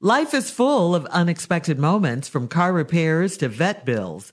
Life is full of unexpected moments from car repairs to vet bills.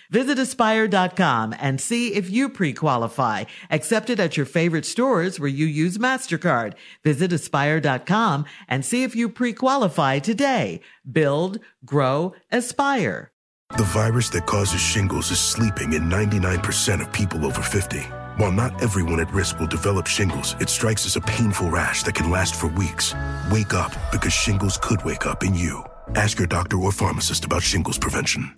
Visit aspire.com and see if you pre-qualify. Accepted at your favorite stores where you use MasterCard. Visit aspire.com and see if you pre-qualify today. Build, grow, aspire. The virus that causes shingles is sleeping in 99% of people over 50. While not everyone at risk will develop shingles, it strikes as a painful rash that can last for weeks. Wake up because shingles could wake up in you. Ask your doctor or pharmacist about shingles prevention.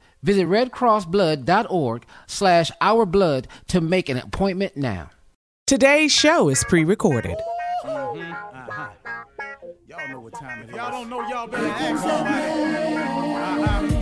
Visit redcrossblood.org slash ourblood to make an appointment now. Today's show is pre-recorded. Y'all know what time it is. Y'all don't know, y'all better ask somebody. Uh-huh.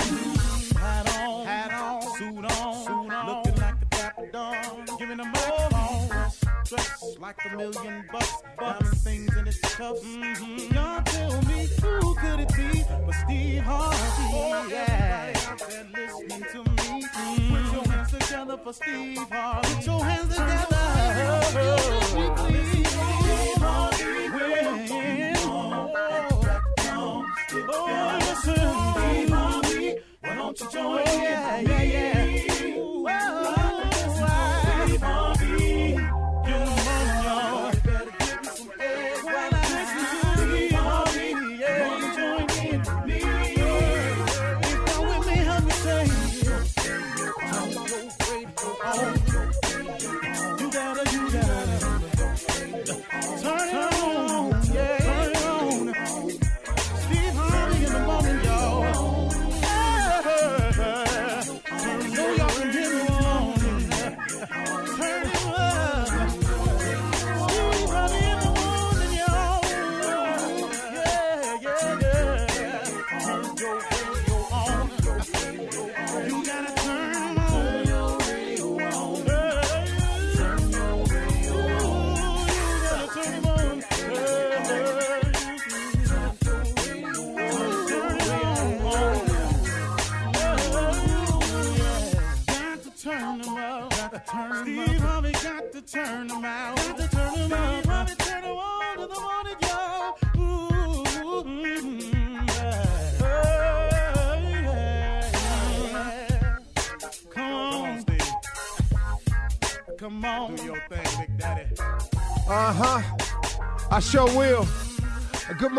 Like a million bucks. Diamond things in its cuffs. Mm-hmm. Y'all tell me who could it be but Steve Harvey? Yeah. They're listening to me. Mm. Put your hands together for Steve Harvey. Put your hands together. Steve Harvey. When- Oh, listen. Steve Harvey. Why don't you join in? Yeah, yeah, yeah.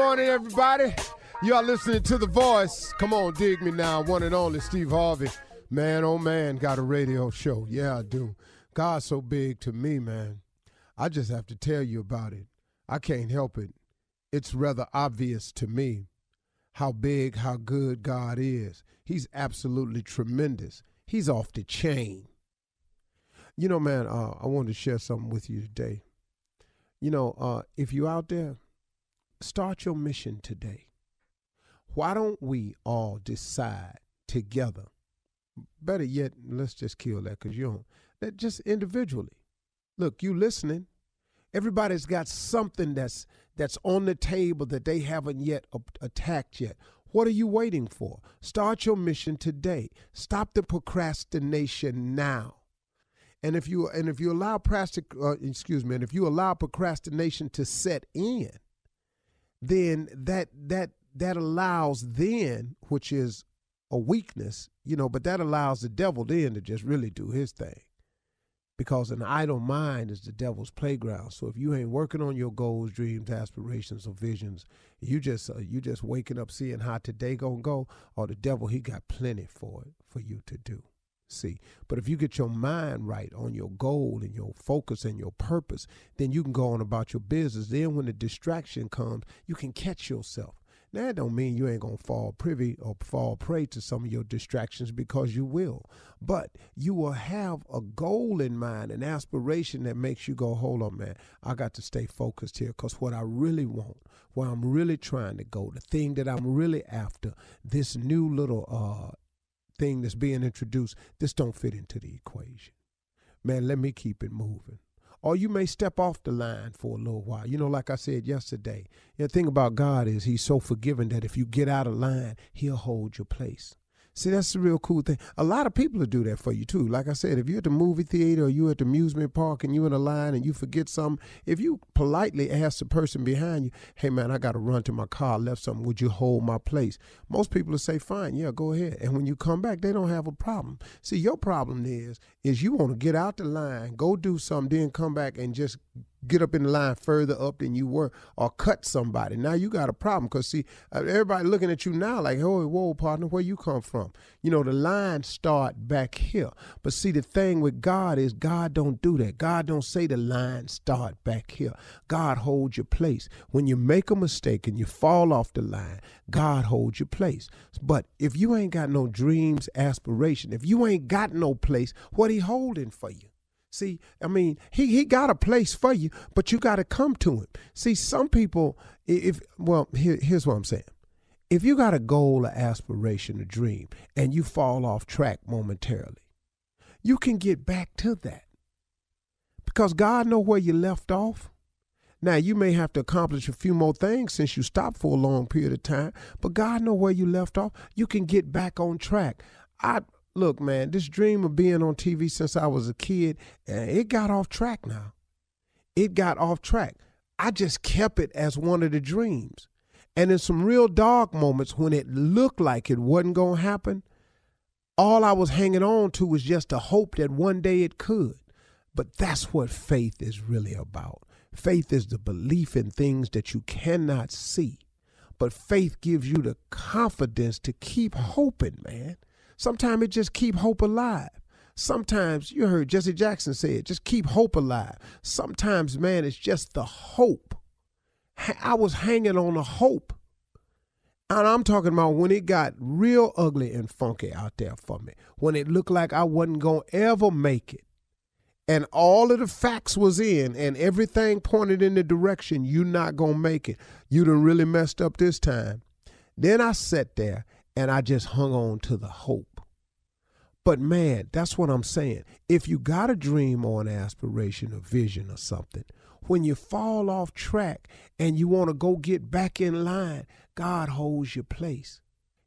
Morning, everybody. You are listening to The Voice. Come on, dig me now. One and only Steve Harvey. Man, oh man, got a radio show. Yeah, I do. God's so big to me, man. I just have to tell you about it. I can't help it. It's rather obvious to me how big, how good God is. He's absolutely tremendous. He's off the chain. You know, man, uh, I wanted to share something with you today. You know, uh, if you're out there, start your mission today. Why don't we all decide together? Better yet, let's just kill that because you don't. That just individually. Look, you listening. Everybody's got something that's that's on the table that they haven't yet attacked yet. What are you waiting for? Start your mission today. Stop the procrastination now. And if you and if you allow plastic, uh, excuse me, and if you allow procrastination to set in, then that that that allows then, which is a weakness, you know, but that allows the devil then to just really do his thing. Because an idle mind is the devil's playground. So if you ain't working on your goals, dreams, aspirations, or visions, you just uh, you just waking up seeing how today gonna go, or the devil he got plenty for it for you to do see. But if you get your mind right on your goal and your focus and your purpose, then you can go on about your business. Then when the distraction comes, you can catch yourself. Now, that don't mean you ain't gonna fall privy or fall prey to some of your distractions because you will. But you will have a goal in mind, an aspiration that makes you go, hold on, man, I got to stay focused here because what I really want, where I'm really trying to go, the thing that I'm really after, this new little uh, thing that's being introduced, this don't fit into the equation. Man, let me keep it moving. Or you may step off the line for a little while. You know, like I said yesterday, the thing about God is He's so forgiving that if you get out of line, He'll hold your place. See, that's the real cool thing. A lot of people will do that for you too. Like I said, if you're at the movie theater or you're at the amusement park and you're in a line and you forget something, if you politely ask the person behind you, hey man, I got to run to my car, I left something, would you hold my place? Most people will say, fine, yeah, go ahead. And when you come back, they don't have a problem. See, your problem is, is you want to get out the line, go do something, then come back and just get up in the line further up than you were or cut somebody. Now you got a problem because see uh, everybody looking at you now like, oh, whoa, partner, where you come from? You know the line start back here. But see the thing with God is God don't do that. God don't say the line start back here. God holds your place. When you make a mistake and you fall off the line, God holds your place. But if you ain't got no dreams, aspiration, if you ain't got no place, what he holding for you? See, I mean, he he got a place for you, but you got to come to him. See, some people, if well, here, here's what I'm saying. If you got a goal, an aspiration, a dream, and you fall off track momentarily, you can get back to that because God know where you left off. Now you may have to accomplish a few more things since you stopped for a long period of time, but God know where you left off. You can get back on track. I look, man, this dream of being on TV since I was a kid, and it got off track now. It got off track. I just kept it as one of the dreams. And in some real dark moments when it looked like it wasn't going to happen, all I was hanging on to was just a hope that one day it could. But that's what faith is really about. Faith is the belief in things that you cannot see. But faith gives you the confidence to keep hoping, man. Sometimes it just keep hope alive. Sometimes you heard Jesse Jackson say it, just keep hope alive. Sometimes, man, it's just the hope. I was hanging on a hope. And I'm talking about when it got real ugly and funky out there for me, when it looked like I wasn't going to ever make it. And all of the facts was in and everything pointed in the direction you're not going to make it. You done really messed up this time. Then I sat there and I just hung on to the hope. But man, that's what I'm saying. If you got a dream or an aspiration, or vision or something, when you fall off track and you want to go get back in line, God holds your place.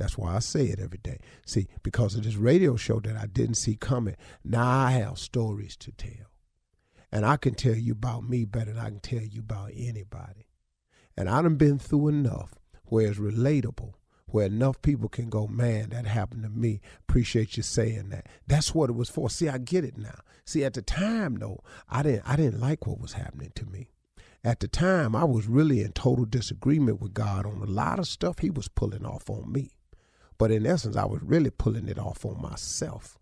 That's why I say it every day. See, because of this radio show that I didn't see coming, now I have stories to tell. And I can tell you about me better than I can tell you about anybody. And I done been through enough where it's relatable, where enough people can go, man, that happened to me. Appreciate you saying that. That's what it was for. See, I get it now. See, at the time though, I didn't I didn't like what was happening to me. At the time, I was really in total disagreement with God on a lot of stuff he was pulling off on me. But in essence, I was really pulling it off on myself.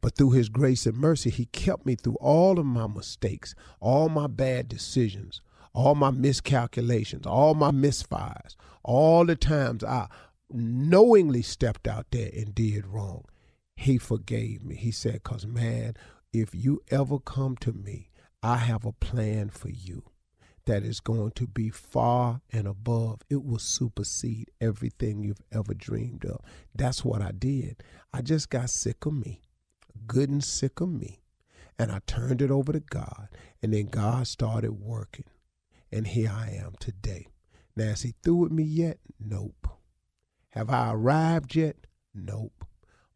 But through his grace and mercy, he kept me through all of my mistakes, all my bad decisions, all my miscalculations, all my misfires, all the times I knowingly stepped out there and did wrong. He forgave me. He said, Because, man, if you ever come to me, I have a plan for you that is going to be far and above. It will supersede everything you've ever dreamed of. That's what I did. I just got sick of me, good and sick of me. And I turned it over to God. And then God started working. And here I am today. Now, is he through with me yet? Nope. Have I arrived yet? Nope.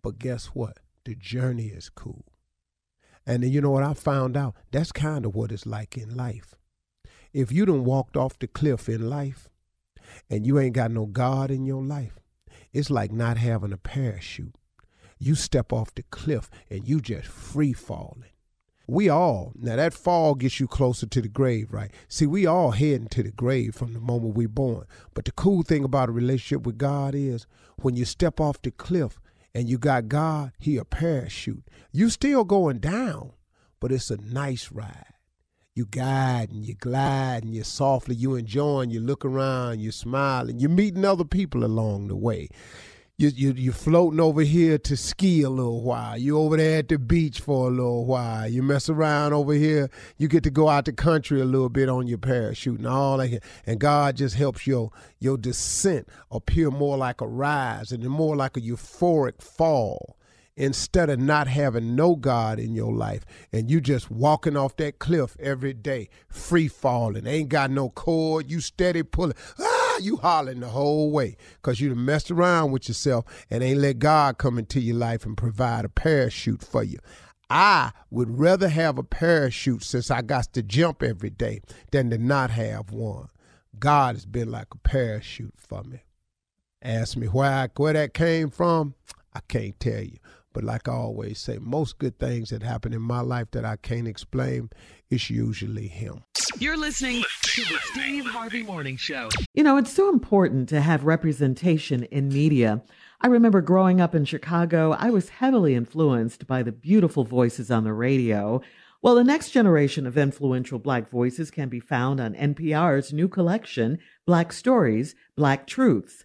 But guess what? The journey is cool. And then you know what I found out? That's kind of what it's like in life. If you done walked off the cliff in life and you ain't got no God in your life, it's like not having a parachute. You step off the cliff and you just free falling. We all, now that fall gets you closer to the grave, right? See, we all heading to the grave from the moment we're born. But the cool thing about a relationship with God is when you step off the cliff and you got God, He a parachute. You still going down, but it's a nice ride. You guide and you glide and you softly, you enjoying, you look around, you smiling, you're meeting other people along the way you you you're floating over here to ski a little while. You over there at the beach for a little while. You mess around over here. You get to go out the country a little bit on your parachute and all that. And God just helps your your descent appear more like a rise and more like a euphoric fall instead of not having no God in your life and you just walking off that cliff every day, free falling, ain't got no cord, you steady pulling. Ah! you hollering the whole way because you done messed around with yourself and ain't let God come into your life and provide a parachute for you. I would rather have a parachute since I got to jump every day than to not have one. God has been like a parachute for me. Ask me where where that came from, I can't tell you. But like I always say, most good things that happen in my life that I can't explain, it's usually him. You're listening to the Steve Harvey Morning Show. You know, it's so important to have representation in media. I remember growing up in Chicago, I was heavily influenced by the beautiful voices on the radio. Well, the next generation of influential Black voices can be found on NPR's new collection, Black Stories, Black Truths.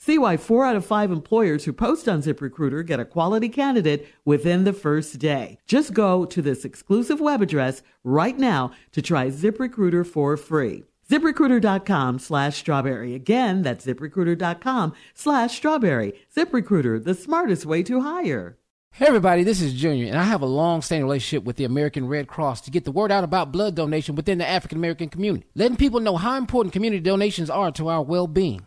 See why four out of five employers who post on ZipRecruiter get a quality candidate within the first day. Just go to this exclusive web address right now to try ZipRecruiter for free. ZipRecruiter.com slash strawberry. Again, that's ziprecruiter.com slash strawberry. ZipRecruiter, the smartest way to hire. Hey everybody, this is Junior, and I have a long-standing relationship with the American Red Cross to get the word out about blood donation within the African American community, letting people know how important community donations are to our well-being.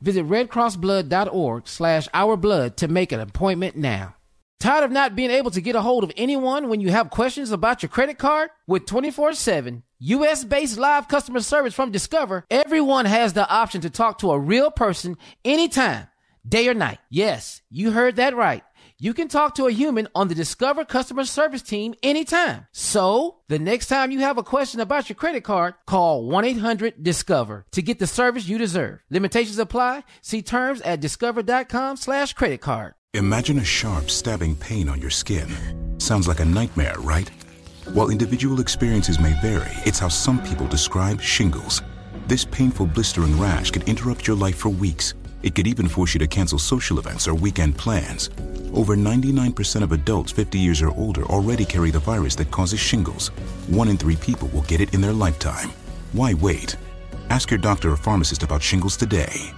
Visit redcrossblood.org slash ourblood to make an appointment now. Tired of not being able to get a hold of anyone when you have questions about your credit card? With 24-7 US-based live customer service from Discover, everyone has the option to talk to a real person anytime, day or night. Yes, you heard that right. You can talk to a human on the Discover customer service team anytime. So, the next time you have a question about your credit card, call 1-800-DISCOVER to get the service you deserve. Limitations apply. See terms at discover.com slash credit card. Imagine a sharp, stabbing pain on your skin. Sounds like a nightmare, right? While individual experiences may vary, it's how some people describe shingles. This painful, blistering rash could interrupt your life for weeks. It could even force you to cancel social events or weekend plans. Over 99% of adults 50 years or older already carry the virus that causes shingles. One in three people will get it in their lifetime. Why wait? Ask your doctor or pharmacist about shingles today.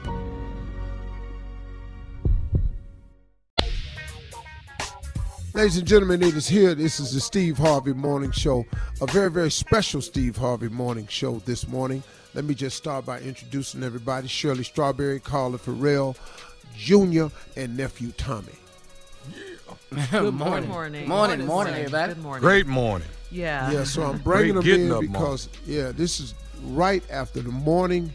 Ladies and gentlemen, it is here. This is the Steve Harvey Morning Show, a very, very special Steve Harvey Morning Show this morning. Let me just start by introducing everybody Shirley Strawberry, Carla Ferrell, Jr., and nephew Tommy. Yeah. Good morning. Morning, morning, morning, everybody. Good morning. Great morning. Yeah. Yeah, so I'm bringing Great them in up, because, yeah, this is right after the morning,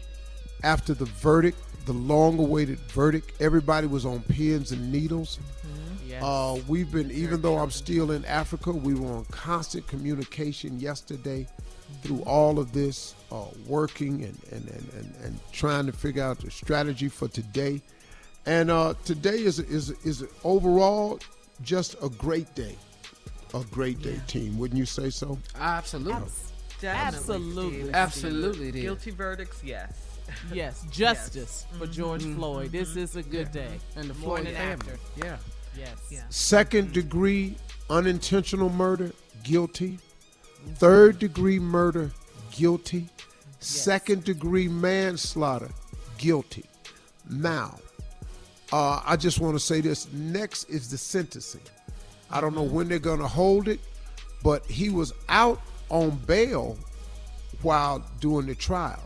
after the verdict, the long awaited verdict. Everybody was on pins and needles. Uh, we've been, even though I'm still in Africa, we were on constant communication yesterday through all of this, uh, working and, and, and, and, and trying to figure out the strategy for today. And uh, today is, is, is overall just a great day. A great day, team. Wouldn't you say so? Absolutely. Definitely, Absolutely. Steve. Absolutely, it is. Guilty verdicts, yes. Yes, justice for George Mm-hmm. Floyd. This is a good day. And the Morning Floyd family. after. Yeah. Yes. Yeah. Second degree unintentional murder, guilty. Third degree murder, guilty. Second degree manslaughter, guilty. Now, uh, I just want to say this. Next is the sentencing. I don't know when they're going to hold it, but he was out on bail while doing the trial.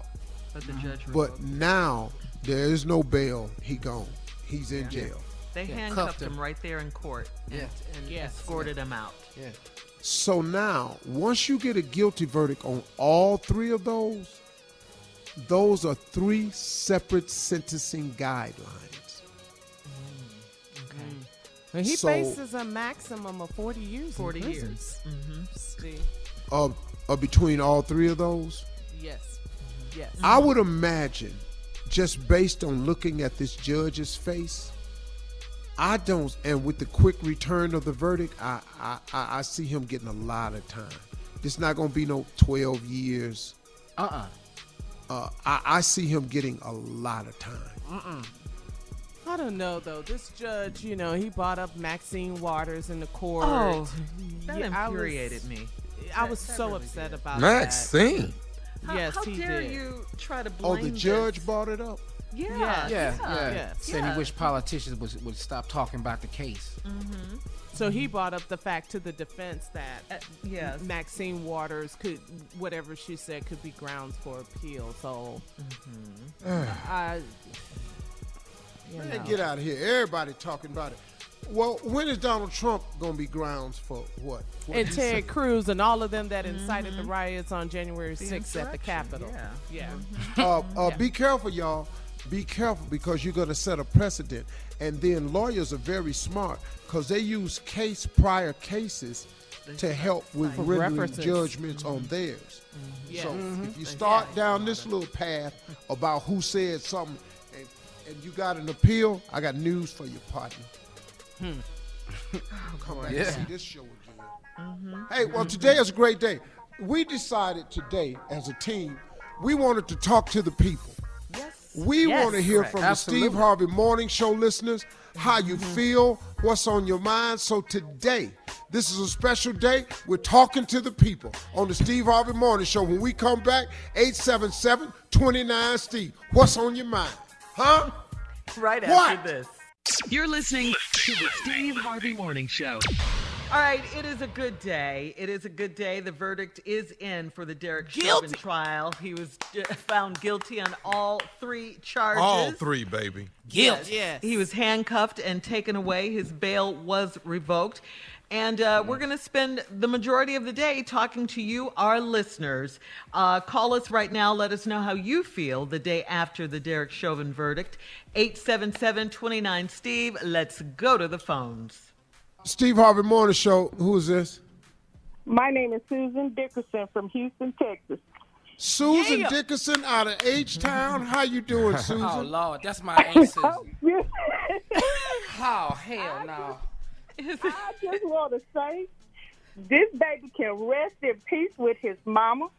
But the judge But now there is no bail. He gone. He's in jail. They Yeah, handcuffed him him. right there in court and, Yeah. and Yes. escorted him out. Yeah. So now, once you get a guilty verdict on all three of those, those are three separate sentencing guidelines. Mm, okay. Mm. And he So- faces a maximum of 40 years. 40 in years. Mm-hmm. Steve. Of, of between all three of those, Yes. Mm-hmm. Yes. I would imagine, just based on looking at this judge's face, I don't, and with the quick return of the verdict, I I, I, I see him getting a lot of time. It's not going to be no 12 years. Uh-uh. Uh, I, I see him getting a lot of time. Uh-uh. I don't know though. This judge, you know, he brought up Maxine Waters in the court. Oh, that Yeah, I was- infuriated me. I was that so really upset did. about Maxine. How, Yes, how he dare did. you try to Oh, blame the judge this? brought it up. Yeah, Yeah. Yeah, yeah. Yes. Saying Yeah. he wished politicians would, would stop talking about the case. that. So he brought up the fact to the defense that Uh, yes. Maxine Waters could, whatever she said, could be grounds for appeal. So I, you Man, get out of here. Everybody talking about it. Well, when is Donald Trump going to be grounds for what? What and he Ted said? Cruz and all of them that incited the riots on January 6th at the Capitol. yeah. Yeah. Uh, uh, Yeah. Be careful, y'all. Be careful because you're going to set a precedent. And then lawyers are very smart because they use case prior cases to help with For rendering references. judgments on mm-hmm. theirs. Mm-hmm. Yeah. So if you mm-hmm. start down this little path about who said something, and, and you got an appeal, I got news for your partner. Hmm. Come back Yeah. and see this show again. Hey, well, today is a great day. We decided today as a team, we wanted to talk to the people. Yes. We Yes. want to hear Correct. from Absolutely. the Steve Harvey Morning Show listeners how you Mm-hmm. feel, what's on your mind. So today, this is a special day. We're talking to the people on the Steve Harvey Morning Show. When we come back, 877 29 Steve. What's on your mind? Huh? Right What? after this. You're listening to the Steve Harvey Morning Show. All right, it is a good day. It is a good day. The verdict is in for the Derek Chauvin trial. He was uh, found guilty on all three charges. All three, baby. Guilt. Yes. He was handcuffed and taken away. His bail was revoked. And uh, we're going to spend the majority of the day talking to you, our listeners. Uh, call us right now. Let us know how you feel the day after the Derek Chauvin verdict. 877 29 Steve. Let's go to the phones. Steve Harvey Morning Show. Who is this? My name is Susan Dickerson from Houston, Texas. Susan Yeah. Dickerson out of H Town. How you doing, oh, Susan? Oh Lord, that's my aunt Susan. Oh hell no. I just want to say this baby can rest in peace with his mama mm.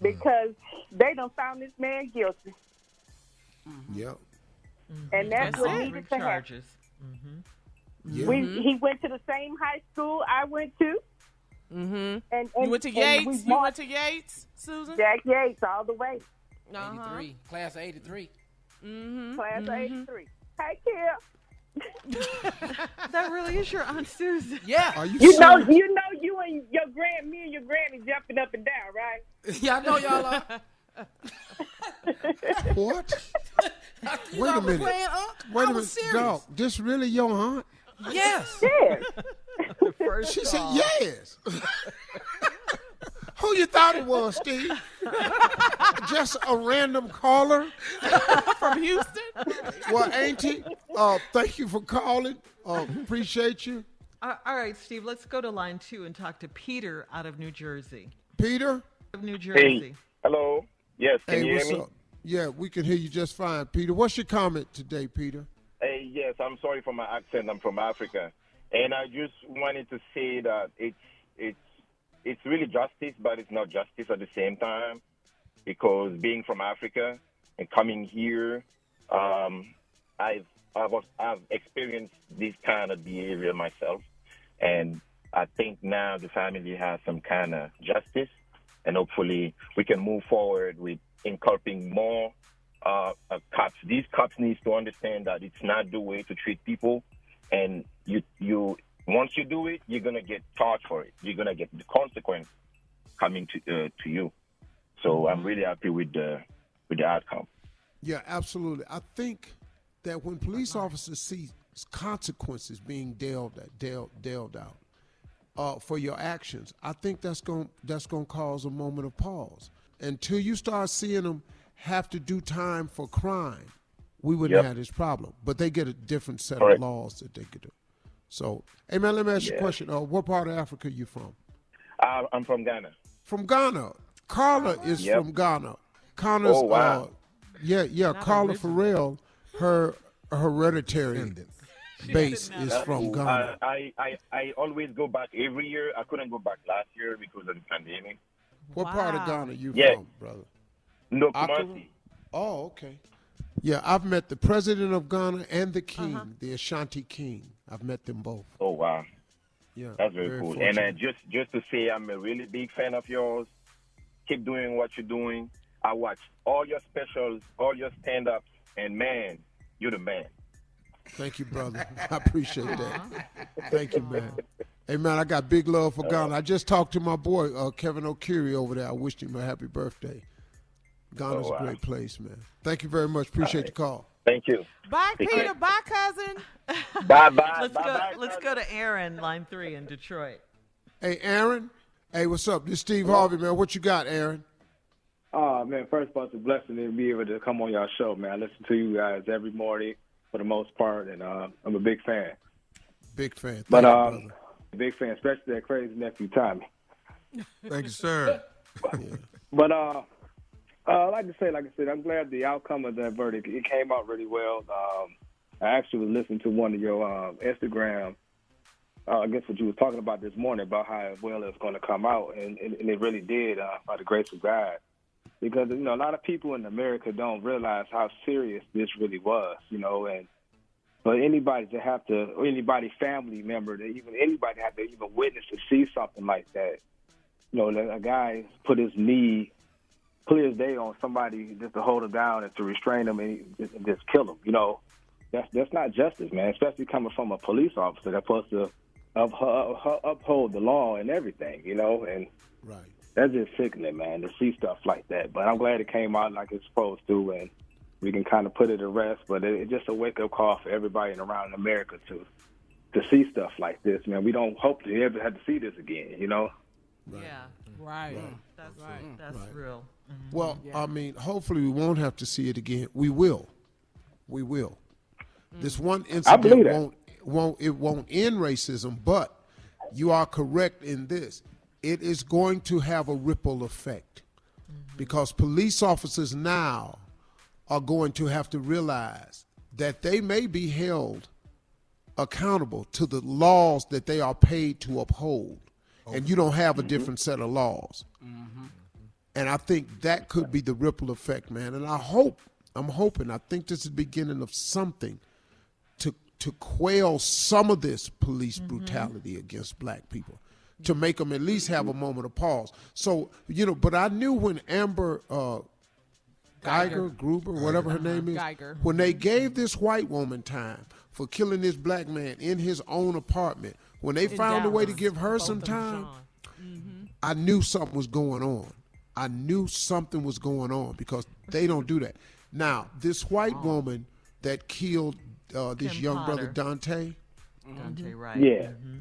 because they done found this man guilty. Yep. And that's, That's what it. Needed to happen. charges. Mm-hmm. Yeah. We, he went to the same high school I went to. Mm-hmm. And, and You went to Yates? we You went to Yates, Susan? Jack Yates all the way. Uh-huh. 83, class of 83. Mm-hmm. Class of 83. Hey, Kim. That really is your Aunt Susan. Yeah. Are you, You know, you know, you and your grand, me and your granny jumping up and down, right? yeah, I know y'all are. what? Wait a a I was minute. Playing, Wait I a was minute, serious. dog. This really your aunt? Yes. Yes. First She said yes. Who you thought it was, Steve? Just a random caller? From Houston? Well, Auntie, uh, thank you for calling. Uh, appreciate you. Uh, all right, Steve, let's go to line two and talk to Peter out of New Jersey. Peter? Of New Jersey. Hello. Yes, can Hey, you what's hear me? up? Yeah, we can hear you just fine, Peter. What's your comment today, Peter? Yes, I'm sorry for my accent. I'm from Africa, and I just wanted to say that it's it's it's really justice, but it's not justice at the same time, because being from Africa and coming here, um, I've I've I've experienced this kind of behavior myself, and I think now the family has some kind of justice, and hopefully we can move forward with inculcating more uh, uh, cops. These cops needs to understand that it's not the way to treat people, and you you once you do it, you're gonna get charged for it. You're gonna get the consequence coming to uh, to you. So I'm really happy with the with the outcome. Yeah, absolutely. I think that when police officers see consequences being dealt at, dealt, dealt out uh, for your actions, I think that's gonna that's to cause a moment of pause. Until you start seeing them have to do time for crime, we wouldn't Yep. have this problem. But they get a different set Correct. of laws that they could do. So, hey man, let me ask you a question. Uh, what part of Africa you from? Uh, I'm from Ghana. From Ghana. Carla is Yep. from Ghana. Carla's, Oh, wow. uh, yeah, yeah. Carla Ferrell, her hereditary base is from Ghana. Uh, I, I I always go back every year. I couldn't go back last year because of the pandemic. what part of Wow. Ghana you Yeah. from, brother? No, Accra? Kumasi. Oh, okay. Yeah, I've met the president of Ghana and the king, Uh-huh. the Ashanti king. I've met them both. Oh wow. Yeah, That's very, cool. And uh, just just to say, I'm a really big fan of yours. Keep doing what you're doing. I watch all your specials, all your stand-ups, and man, you're the man. Thank you, brother. I appreciate that. Thank you, man. Hey, man, I got big love for Ghana. I just talked to my boy, uh, Kevin Okyere, over there. I wished him a happy birthday. Ghana's Oh, wow. a great place, man. Thank you very much. Appreciate the call. Thank you. Bye, Take Peter. care. Bye, cousin. Bye bye. Let's bye go. bye. Let's go to Aaron, line three in Detroit. Hey, Aaron. Hey, what's up? This is Steve Harvey, man. What you got, Aaron? Oh man, first of all, it's a blessing to be able to come on y'all show, man. I listen to you guys every morning for the most part, and uh, I'm a big fan. Big fan. Thank But you, um, brother. big fan, especially that crazy nephew Tommy. Thank you, sir. But uh, Uh, like to say, like I said, I'm glad the outcome of that verdict. It came out really well. Um, I actually was listening to one of your uh, Instagram. Uh, I guess what you were talking about this morning about how well it's going to come out, and, and, and it really did uh, by the grace of God. Because you know a lot of people in America don't realize how serious this really was, you know, and for anybody to have to, or anybody family member to even anybody have to even witness to see something like that, you know, that a guy put his knee clear as day on somebody just to hold him down and to restrain him and just, just kill him. You know, that's that's not justice, man. Especially coming from a police officer that's supposed to up, up, uphold the law and everything. You know, and right. that's just sickening, man, to see stuff like that. But I'm glad it came out like it's supposed to, and we can kind of put it to rest. But it, it's just a wake up call for everybody around America to to see stuff like this, man. We don't hope to ever have to see this again. You know. Yeah. Right. That's right. Mm, That's Right. real. Mhm. Well, I mean, hopefully we won't have to see it again. We will. We will. Mm. This one incident won't won't it won't end racism, but you are correct in this. It is going to have a ripple effect mm-hmm. because police officers now are going to have to realize that they may be held accountable to the laws that they are paid to uphold. And you don't have a different set of laws. Mm-hmm. And I think that could be the ripple effect, man. And I hope, I'm hoping, I think this is the beginning of something to to quell some of this police mm-hmm. brutality against black people, to make them at least have a moment of pause. So you know, but I knew when Amber uh, Guyger, Gruber, whatever her uh-huh. name is, Guyger. when they gave this white woman time for killing this black man in his own apartment, when they In found a way to give her some of them time, Sean. Mm-hmm. I knew something was going on. I knew something was going on because they don't do that. Now, this white oh. woman that killed uh, this Kim young brother Potter. Daunte, mm-hmm. Daunte Wright. Yeah. Mm-hmm.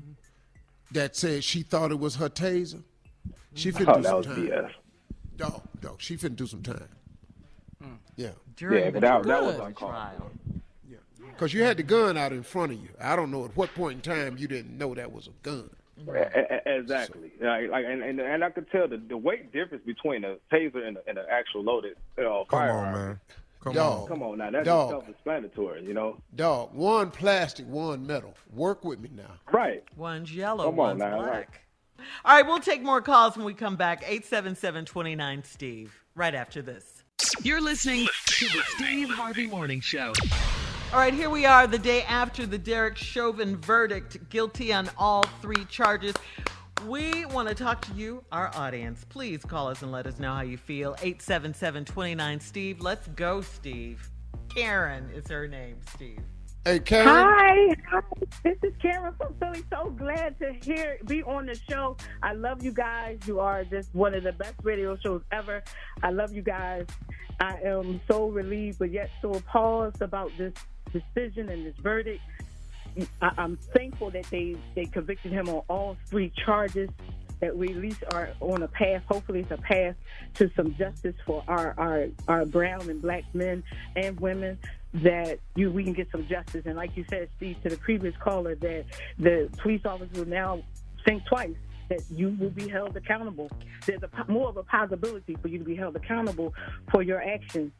that said she thought it was her taser, she finna Oh, do some time. BS. Dog, dog, she finna do some time. Mm. Yeah, During Yeah, the but that, that was Good. uncalled. trial. because you had the gun out in front of you. I don't know at what point in time you didn't know that was a gun. E- e- Exactly. Like, like and, and and I could tell the, the weight difference between a taser and, a, and an actual loaded you know, Come firearm. on, man. Come Dog. on. Come on now, that's Dog. self-explanatory, you know. Dog, one plastic, one metal. Work with me now. Right. One's yellow, Come on one's now, black. right. All right, we'll take more calls when we come back. 877-29 Steve. Right after this. You're listening to the Steve Harvey Morning Show. All right, here we are the day after the Derek Chauvin verdict, guilty on all three charges. We want to talk to you, our audience. Please call us and let us know how you feel. 877-29 Steve. Let's go, Steve. Karen is her name, Steve. Hey, Karen. Hi, hi. This is Karen from Philly. So glad to hear be on the show. I love you guys. You are just one of the best radio shows ever. I love you guys. I am so relieved, but yet so appalled about this decision and this verdict. I, I'm thankful that they they convicted him on all three charges. That we at least are on a path. Hopefully, it's a path to some justice for our our, our brown and black men and women. That you we can get some justice. And like you said, Steve, to the previous caller, that the police officers will now think twice. That you will be held accountable. There's a more of a possibility for you to be held accountable for your actions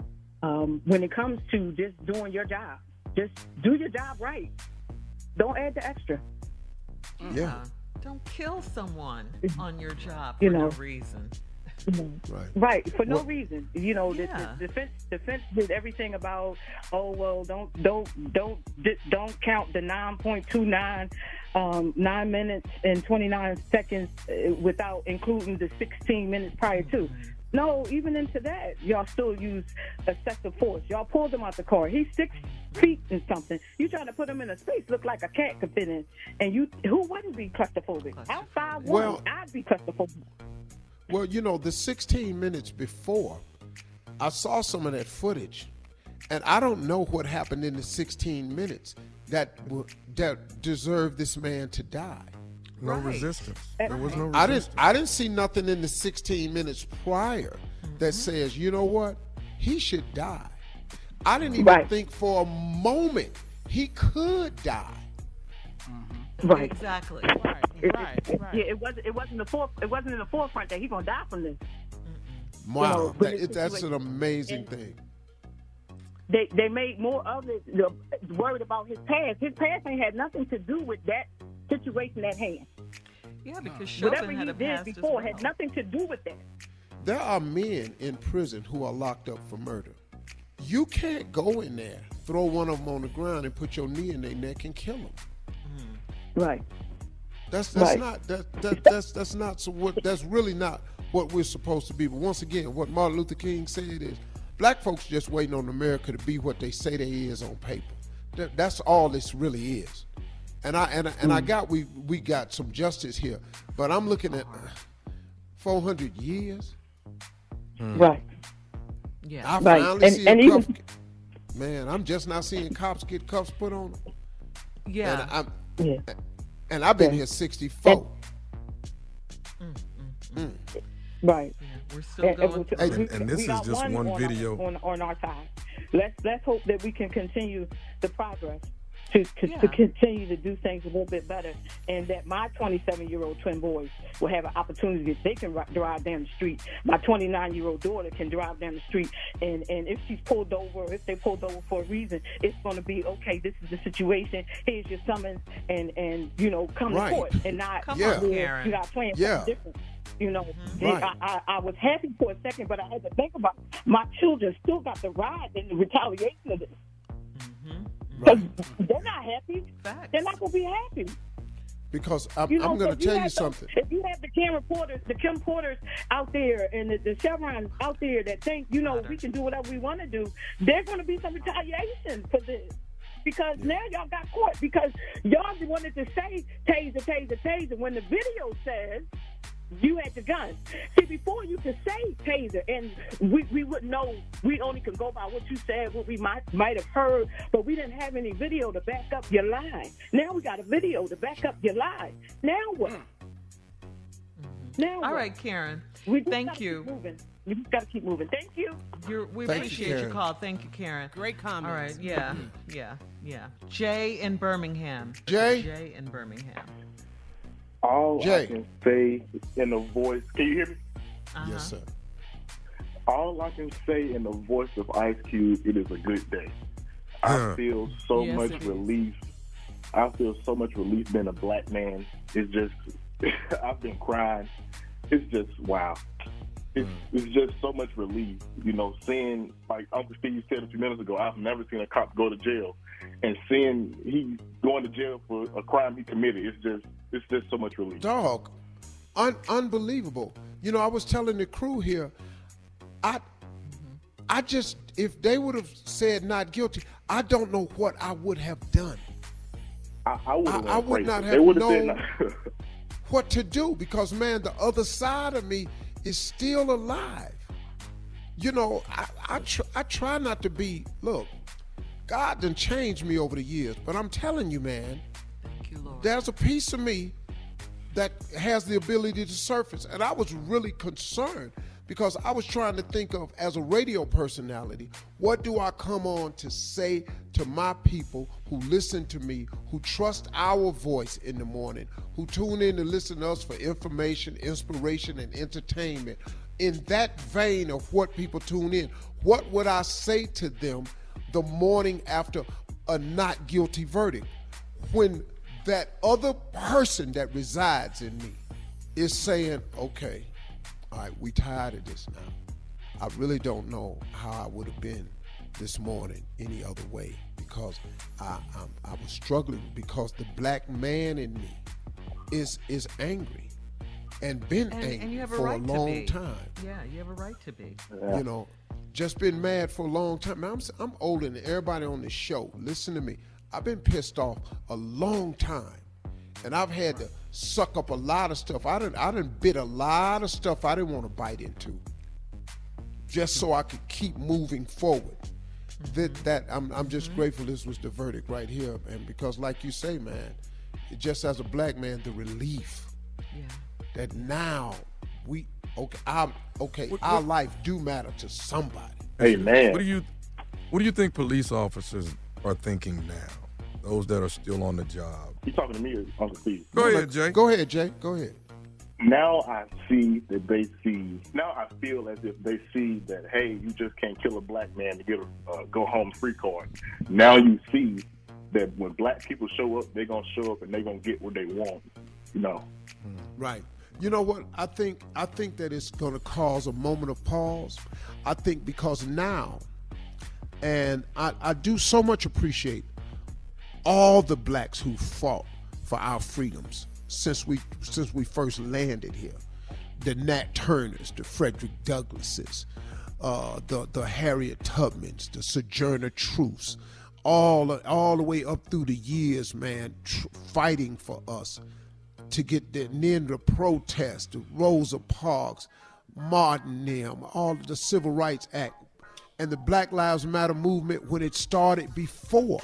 um, when it comes to just doing your job. Just do your job right. Don't add the extra. Yeah. Uh, don't kill someone on your job You for no reason. Right. Right, for no Well- reason. You know, the, Yeah. the defense defense did everything about oh well, don't don't don't di- don't count the nine point two nine um, nine minutes and twenty nine seconds uh, without including the sixteen minutes prior to. No, even into that, y'all still use excessive force. Y'all pulled him out the car. He's six feet and something. You trying to put him in a space look like a cat could fit in, and you who wouldn't be claustrophobic? Outside one, Well- I'd be claustrophobic. Well, you know, the 16 minutes before, I saw some of that footage, and I don't know what happened in the 16 minutes that that deserved this man to die. No Right. resistance. There was no resistance. I didn't I didn't see nothing in the 16 minutes prior that mm-hmm. says, you know what, he should die. I didn't even Right. think for a moment he could die. Mm-hmm. Right. Exactly. Right, It, right, right. Yeah, it wasn't. It wasn't the fore, It wasn't in the forefront that he's gonna die from this. Wow, know, that, it, that's an amazing and thing. They they made more of it. The, worried about his past. His past ain't had nothing to do with that situation at hand. Yeah, because Whatever Chauvin he a did past before well. had nothing to do with that. There are men in prison who are locked up for murder. You can't go in there, throw one of them on the ground, and put your knee in their neck and kill them. Hmm. Right. That's that's Right. not that, that that's that's not so what that's really not what we're supposed to be. But once again, what Martin Luther King said is, black folks just waiting on America to be what they say they is on paper. That, that's all this really is. And I and I, and I hmm. got we we got some justice here, but I'm looking at four hundred years. Hmm. Right. Yeah. I Right. finally And- see and a even- cuff. Man, I'm just not seeing cops get cuffs put on them. Yeah. And I'm Yeah. and I've been Yeah. here 64. Mm, mm, mm. Right. We're still And- and going. And- and this we is just one on video. our, on, on our side. Let's let's hope that we can continue the progress to to, Yeah. to continue to do things a little bit better, and that my 27 year old twin boys will have an opportunity that they can ri- drive down the street. My 29 year old daughter can drive down the street, and and if she's pulled over, if they pulled over for a reason, it's going to be okay. This is the situation. Here's your summons, and and you know come Right. to court, and not Come Yeah. on, Karen. you got playing Yeah. something different. You know, mm-hmm. Right. I, I, I was happy for a second, but I had to think about it. my children still got to ride in the retaliation of this. Mm-hmm. Because they're not happy. Facts. They're not going to be happy. Because I'm, You know, I'm going to tell you have some- something. If you have the Kim Potters, the Kim Potters out there, and the, the Chauvins out there that think, you know, we can do whatever we want to do, there's going to be some retaliation for this. Because now y'all got caught because y'all wanted to say taser, taser, taser when the video says you had the gun. See, before you could say taser, and we, we wouldn't know. We only could go by what you said, what we might might have heard, but we didn't have any video to back up your lie. Now we got a video to back up your lie. Now what? Hmm. Mm-hmm. Now All what? right, Karen. We Thank gotta you. Moving. We just got to keep moving. Thank you. You're, we Thank you, appreciate your call. Thank you, Karen. Great comments. All right. Yeah. Mm-hmm. Yeah. Yeah. Jay in Birmingham. Jay? Jay in Birmingham. All Jay. I can say in the voice. Can you hear me? Uh-huh. Yes, sir. All I can say in the voice of Ice Cube, it is a good day. I Huh. feel so Yes, much it is. relief. I feel so much relief being a black man. It's just, I've been crying. It's just wow. It's, it's just so much relief, you know. Seeing like Uncle Steve said a few minutes ago, I've never seen a cop go to jail, and seeing he going to jail for a crime he committed, it's just, it's just so much relief. Dog, un- unbelievable. You know, I was telling the crew here, I, I just if they would have said not guilty, I don't know what I would have done, I, I would, I- I would not have known- what to do because man, the other side of me is still alive. You know, I I, tr- I try not to be. Look, God done changed me over the years, but I'm telling you, man, You, Lord. there's a piece of me that has the ability to surface. And I was really concerned because I was trying to think of, as a radio personality, what do I come on to say to my people who listen to me, who trust our voice in the morning, who tune in to listen to us for information, inspiration, and entertainment. In that vein of what people tune in, what would I say to them the morning after a not guilty verdict? When that other person that resides in me is saying, okay, all right, we tired of this now. I really don't know how I would have been this morning any other way because I, I'm, I was struggling because the black man in me is is angry and been And, angry and you have a for right a long time Yeah, you have a right to be. you know, just been mad for a long time. Man, I'm, s- I'm older than everybody on this show. Listen to me. I've been pissed off a long time. And I've had to suck up a lot of stuff. I didn't I didn't bit a lot of stuff I didn't want to bite into. Just so I could keep moving forward. That mm-hmm. that I'm I'm just mm-hmm. grateful this was the verdict right here. And because like you say, man, just as a black man, the relief Yeah. that now we okay our okay What- our what- life do matter to somebody. Hey man, What do you What do you think police officers are thinking now? Those that are still on the job. you talking to me or Uncle Steve? Go ahead, Jay. Go ahead, Jay. Go ahead. now I see that they see. Now I feel as if they see that hey, you just can't kill a black man to get a uh, go home free card. Now you see that when black people show up, they're gonna show up and they're gonna get what they want. You know. Right. You know what? I think I think that it's going to cause a moment of pause. I think because now, and I, I do so much appreciate all the blacks who fought for our freedoms since we since we first landed here. The Nat Turners, the Frederick Douglasses, uh, the the Harriet Tubmans, the Sojourner Truths, all all the way up through the years, man, tr- fighting for us to get the then the protest, the Rosa Parks, Martin them, all the Civil Rights Act, and the Black Lives Matter movement when it started before.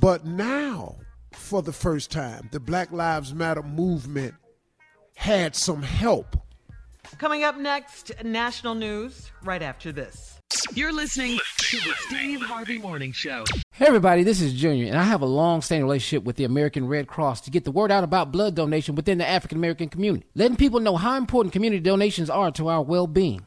But now, for the first time, the Black Lives Matter movement had some help. Coming up next, national news right after this. You're listening to the Steve Harvey Morning Show. Hey everybody, this is Junior, and I have a long-standing relationship with the American Red Cross to get the word out about blood donation within the African American community, letting people know how important community donations are to our well-being.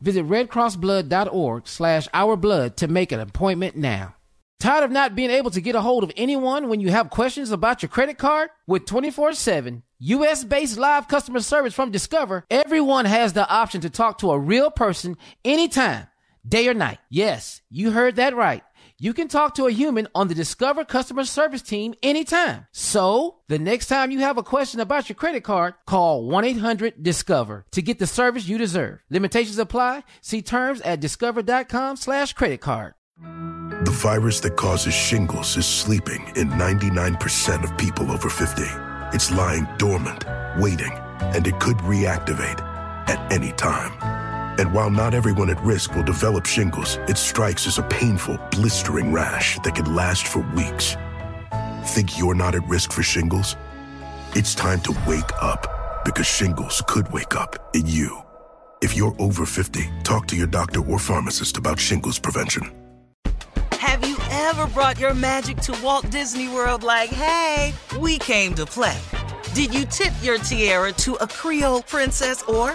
Visit redcrossblood.org slash ourblood to make an appointment now. Tired of not being able to get a hold of anyone when you have questions about your credit card? With 24 7 US based live customer service from Discover, everyone has the option to talk to a real person anytime, day or night. Yes, you heard that right. You can talk to a human on the Discover customer service team anytime. So, the next time you have a question about your credit card, call 1 800 Discover to get the service you deserve. Limitations apply. See terms at discover.com/slash credit card. The virus that causes shingles is sleeping in 99% of people over 50. It's lying dormant, waiting, and it could reactivate at any time. And while not everyone at risk will develop shingles, it strikes as a painful, blistering rash that can last for weeks. Think you're not at risk for shingles? It's time to wake up because shingles could wake up in you. If you're over 50, talk to your doctor or pharmacist about shingles prevention. Have you ever brought your magic to Walt Disney World like, hey, we came to play? Did you tip your tiara to a Creole princess or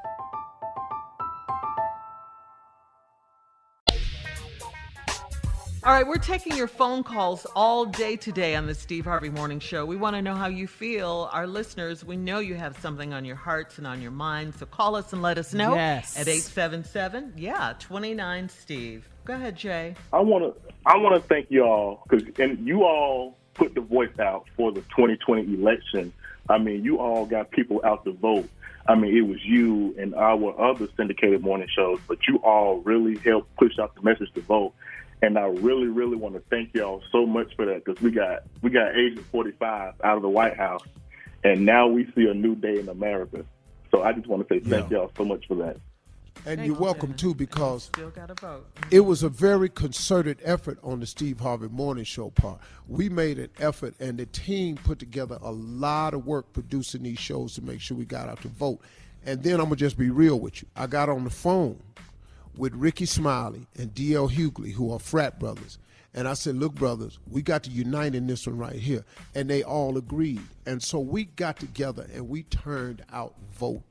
All right, we're taking your phone calls all day today on the Steve Harvey Morning Show. We want to know how you feel. Our listeners, we know you have something on your hearts and on your minds, so call us and let us know Yes. at 877, yeah, 29 Steve. Go ahead, Jay. I want to I want to thank y'all because and you all put the voice out for the 2020 election. I mean, you all got people out to vote. I mean, it was you and our other syndicated morning shows, but you all really helped push out the message to vote. And I really, really want to thank y'all so much for that because we got we got Agent 45 out of the White House, and now we see a new day in America. So I just want to say thank y'all so much for that. And you're welcome too because Still got to vote. it was a very concerted effort on the Steve Harvey Morning Show part. We made an effort, and the team put together a lot of work producing these shows to make sure we got out to vote. And then I'm gonna just be real with you. I got on the phone with Rickey Smiley and D.L. Hughley, who are frat brothers, And I said, look, brothers, we got to unite in this one right here. And they all agreed. And so we got together and we turned out vote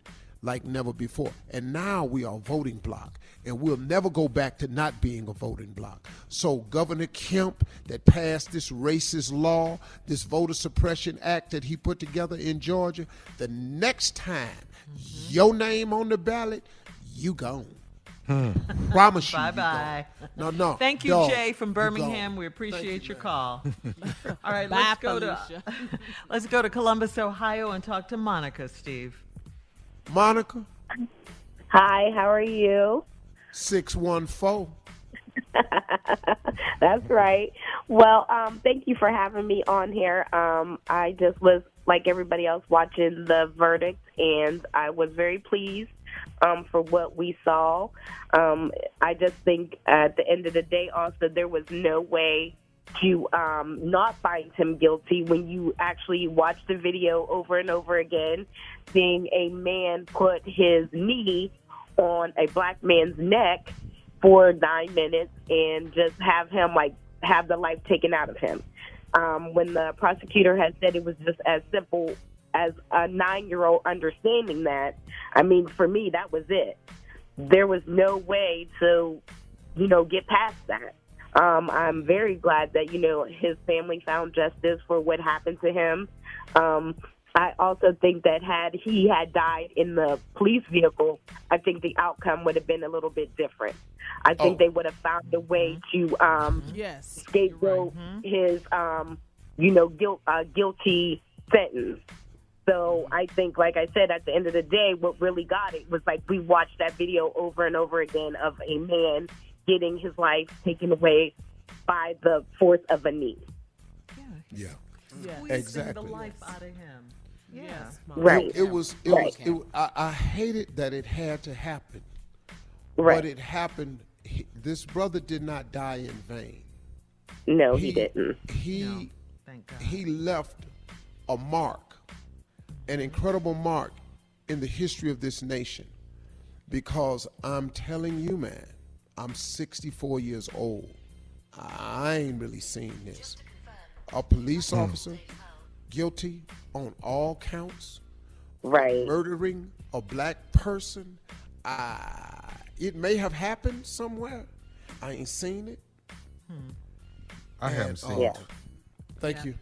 like never before. And now we are voting bloc. And we'll never go back to not being a voting bloc. So Governor Kemp that passed this racist law, this voter suppression act that he put together in Georgia, the next time mm-hmm. your name on the ballot, you gone. Promise you. Bye bye. No, no. Thank you, dog, Jay from Birmingham. We appreciate your call. All right, Bye, let's go Felicia. to let's go to Columbus, Ohio, and talk to Monica. Steve. Monica, Hi, how are you? 614. That's right. Well, um, thank you for having me on here. Um, I just was like everybody else watching the verdict, and I was very pleased um, for what we saw. Um, I just think at the end of the day, also there was no way to um, not find him guilty when you actually watch the video over and over again, seeing a man put his knee on a black man's neck for nine minutes and just have him like have the life taken out of him. Um, when the prosecutor had said it was just as simple as a nine year old understanding that, I mean, for me, that was it. There was no way to, you know, get past that. Um, I'm very glad that, you know, his family found justice for what happened to him. Um, I also think that had he had died in the police vehicle, I think the outcome would have been a little bit different. I think Oh. they would have found a way to um, Yes. scapegoat his, um, you know, guilt, uh, guilty sentence. So I think, like I said, at the end of the day, what really got it was like we watched that video over and over again of a man getting his life taken away by the force of a knee. Yeah. Squeezing Exactly. the life out of him. Yeah. Right. It, it was. It Right. was. It, I, I hated that it had to happen. Right. But it happened. He, this brother did not die in vain. No, he didn't. He Thank God. he left a mark, an incredible mark in the history of this nation. Because I'm telling you, man, I'm 64 years old. I ain't really seen this. A police officer guilty on all counts, right? Murdering a black person. Uh, it may have happened somewhere. I ain't seen it. I haven't seen uh, it. Thank Yeah. you.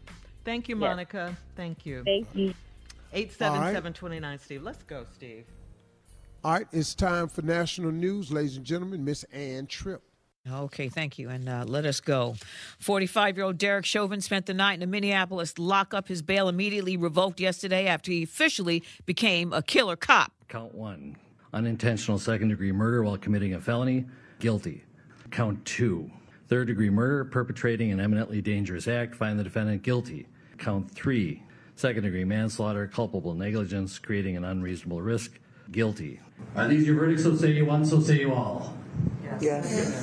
Thank you, Yeah. Monica. Thank you. Thank you. Eight seven seven twenty nine. Steve. Let's go, Steve. All right, it's time for national news, ladies and gentlemen. Miss Ann Tripp. Okay, thank you. And uh, let us go. 45 year old Derek Chauvin spent the night in a Minneapolis lockup. His bail immediately revoked yesterday after he officially became a killer cop. Count one unintentional second degree murder while committing a felony, guilty. Count two third degree murder, perpetrating an eminently dangerous act, find the defendant guilty. Count three second degree manslaughter, culpable negligence, creating an unreasonable risk, guilty. Are these your verdicts? So say you one, so say you all.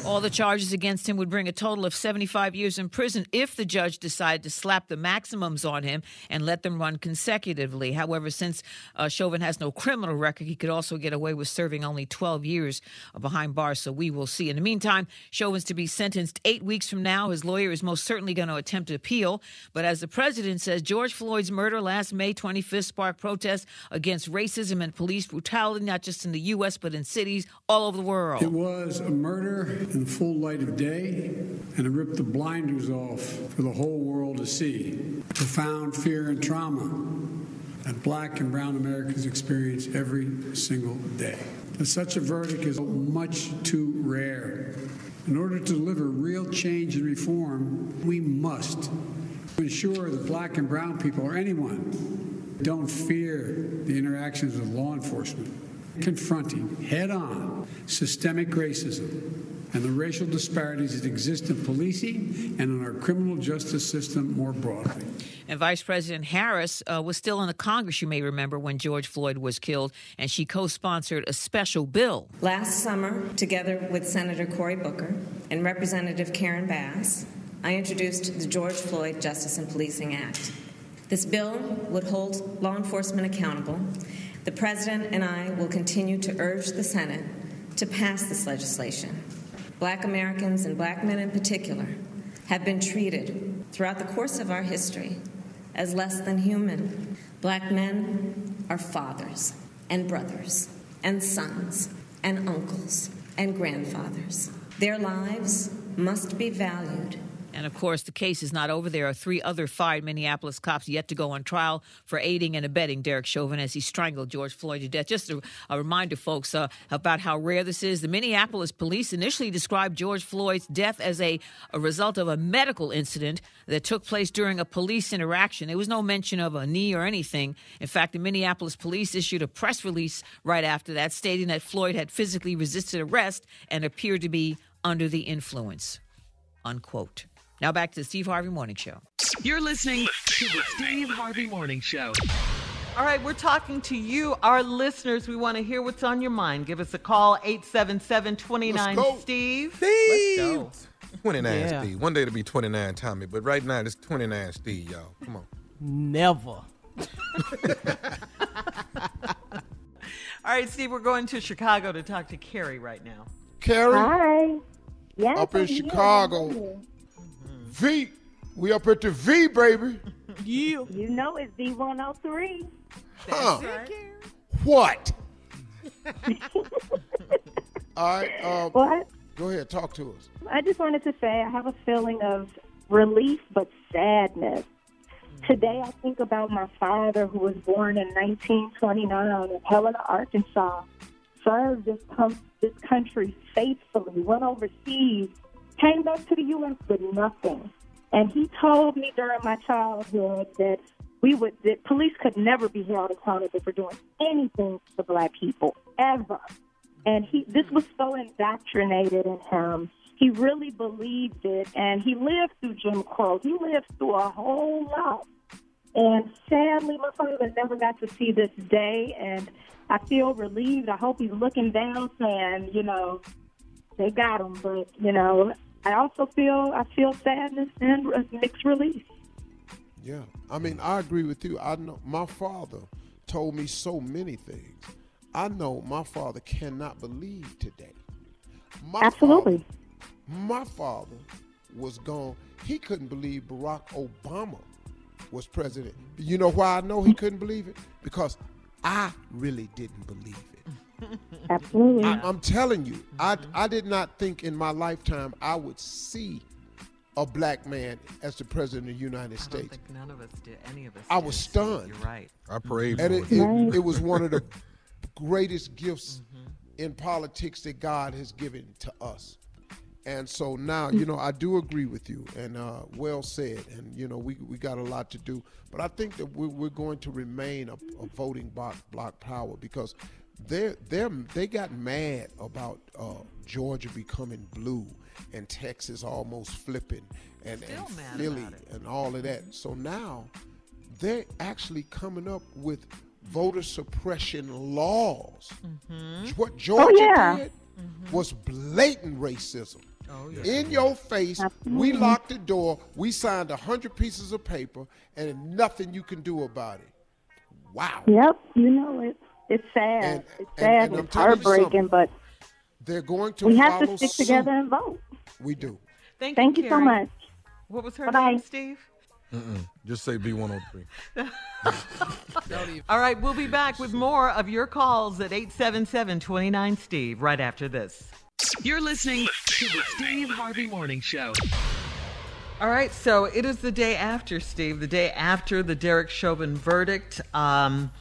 All the charges against him would bring a total of 75 years in prison if the judge decided to slap the maximums on him and let them run consecutively. However, since uh, Chauvin has no criminal record, he could also get away with serving only 12 years behind bars. So we will see. In the meantime, Chauvin's to be sentenced eight weeks from now. His lawyer is most certainly going to attempt to appeal. But as the president says, George Floyd's murder last May 25th sparked protests against racism and police brutality, not just in the U.S., but in cities all over the world. It was a murder in the full light of day, and it ripped the blinders off for the whole world to see. Profound fear and trauma that black and brown Americans experience every single day. Such a verdict is much too rare. In order to deliver real change and reform, we must ensure that black and brown people, or anyone, don't fear the interactions with law enforcement confronting head on systemic racism and the racial disparities that exist in policing and in our criminal justice system more broadly. And Vice President Harris uh, was still in the Congress, you may remember, when George Floyd was killed, and she co sponsored a special bill. Last summer, together with Senator Cory Booker and Representative Karen Bass, I introduced the George Floyd Justice and Policing Act. This bill would hold law enforcement accountable. The President and I will continue to urge the Senate to pass this legislation. Black Americans and black men in particular have been treated throughout the course of our history as less than human. Black men are fathers and brothers and sons and uncles and grandfathers. Their lives must be valued And of course, the case is not over. There are three other fired Minneapolis cops yet to go on trial for aiding and abetting Derek Chauvin as he strangled George Floyd to death. Just a, a reminder, folks, uh, about how rare this is. The Minneapolis police initially described George Floyd's death as a, a result of a medical incident that took place during a police interaction. There was no mention of a knee or anything. In fact, the Minneapolis police issued a press release right after that stating that Floyd had physically resisted arrest and appeared to be under the influence. Unquote. Now back to the Steve Harvey Morning Show. You're listening to the Steve Harvey Morning Show. All right, we're talking to you, our listeners. We want to hear what's on your mind. Give us a call, 877 29 Steve. Steve! 29 Yeah. Steve. One day it'll be 29 Tommy, but right now it's 29 Steve, y'all. Come on. Never. All right, Steve, we're going to Chicago to talk to Carrie right now. Carrie? Hi. Yes, Up in I'm here. Chicago. V. We up at the V, baby. You. You know it's V103. Huh. What? All right. Um, What? Go ahead. Talk to us. I just wanted to say I have a feeling of relief but sadness. Today I think about my father who was born in 1929 in Helena, Arkansas, served this, com- this country faithfully, went overseas, came back to the U.S. with nothing. And he told me during my childhood that we would that police could never be held accountable for doing anything to black people ever. And he this was so indoctrinated in him. He really believed it and he lived through Jim Crow. He lived through a whole lot. And sadly my father never got to see this day and I feel relieved. I hope he's looking down saying, you know, they got him, but you know, I also feel I feel sadness and mixed relief. Yeah. I mean, I agree with you. I know my father told me so many things. I know my father cannot believe today. My Absolutely. Father, my father was gone. He couldn't believe Barack Obama was president. You know why I know he couldn't believe it? Because I really didn't believe it. Absolutely. I, I'm telling you, I I did not think in my lifetime I would see a black man as the president of the United I don't States. think none of us did. Any of us. I did, was Steve. stunned. You're right. I prayed and for it, it. it, it was one of the greatest gifts in politics that God has given to us. And so now, you know, I do agree with you, and uh, well said. And you know, we we got a lot to do, but I think that we're, we're going to remain a, a voting block block power because they they they got mad about uh, Georgia becoming blue and Texas almost flipping and, and Philly and all of that. So now they're actually coming up with voter suppression laws. What oh, Georgia Oh, yeah. did was blatant racism. Oh, In your face, we locked the door. We signed a hundred pieces of paper, and nothing you can do about it. Wow. Yep, you know it. It's sad. And- it's sad. and I'm it's heartbreaking, but They're going to we have to stick suit. together and vote. We do. Thank, Thank you, you so much. What was her Bye-bye. name, Steve? Mm-mm. Just say V103. All right, we'll be back with more of your calls at 877 29 Steve right after this. You're listening to the Steve Harvey Morning Show. All right, so it is the day after, Steve, the day after the Derek Chauvin verdict. Um,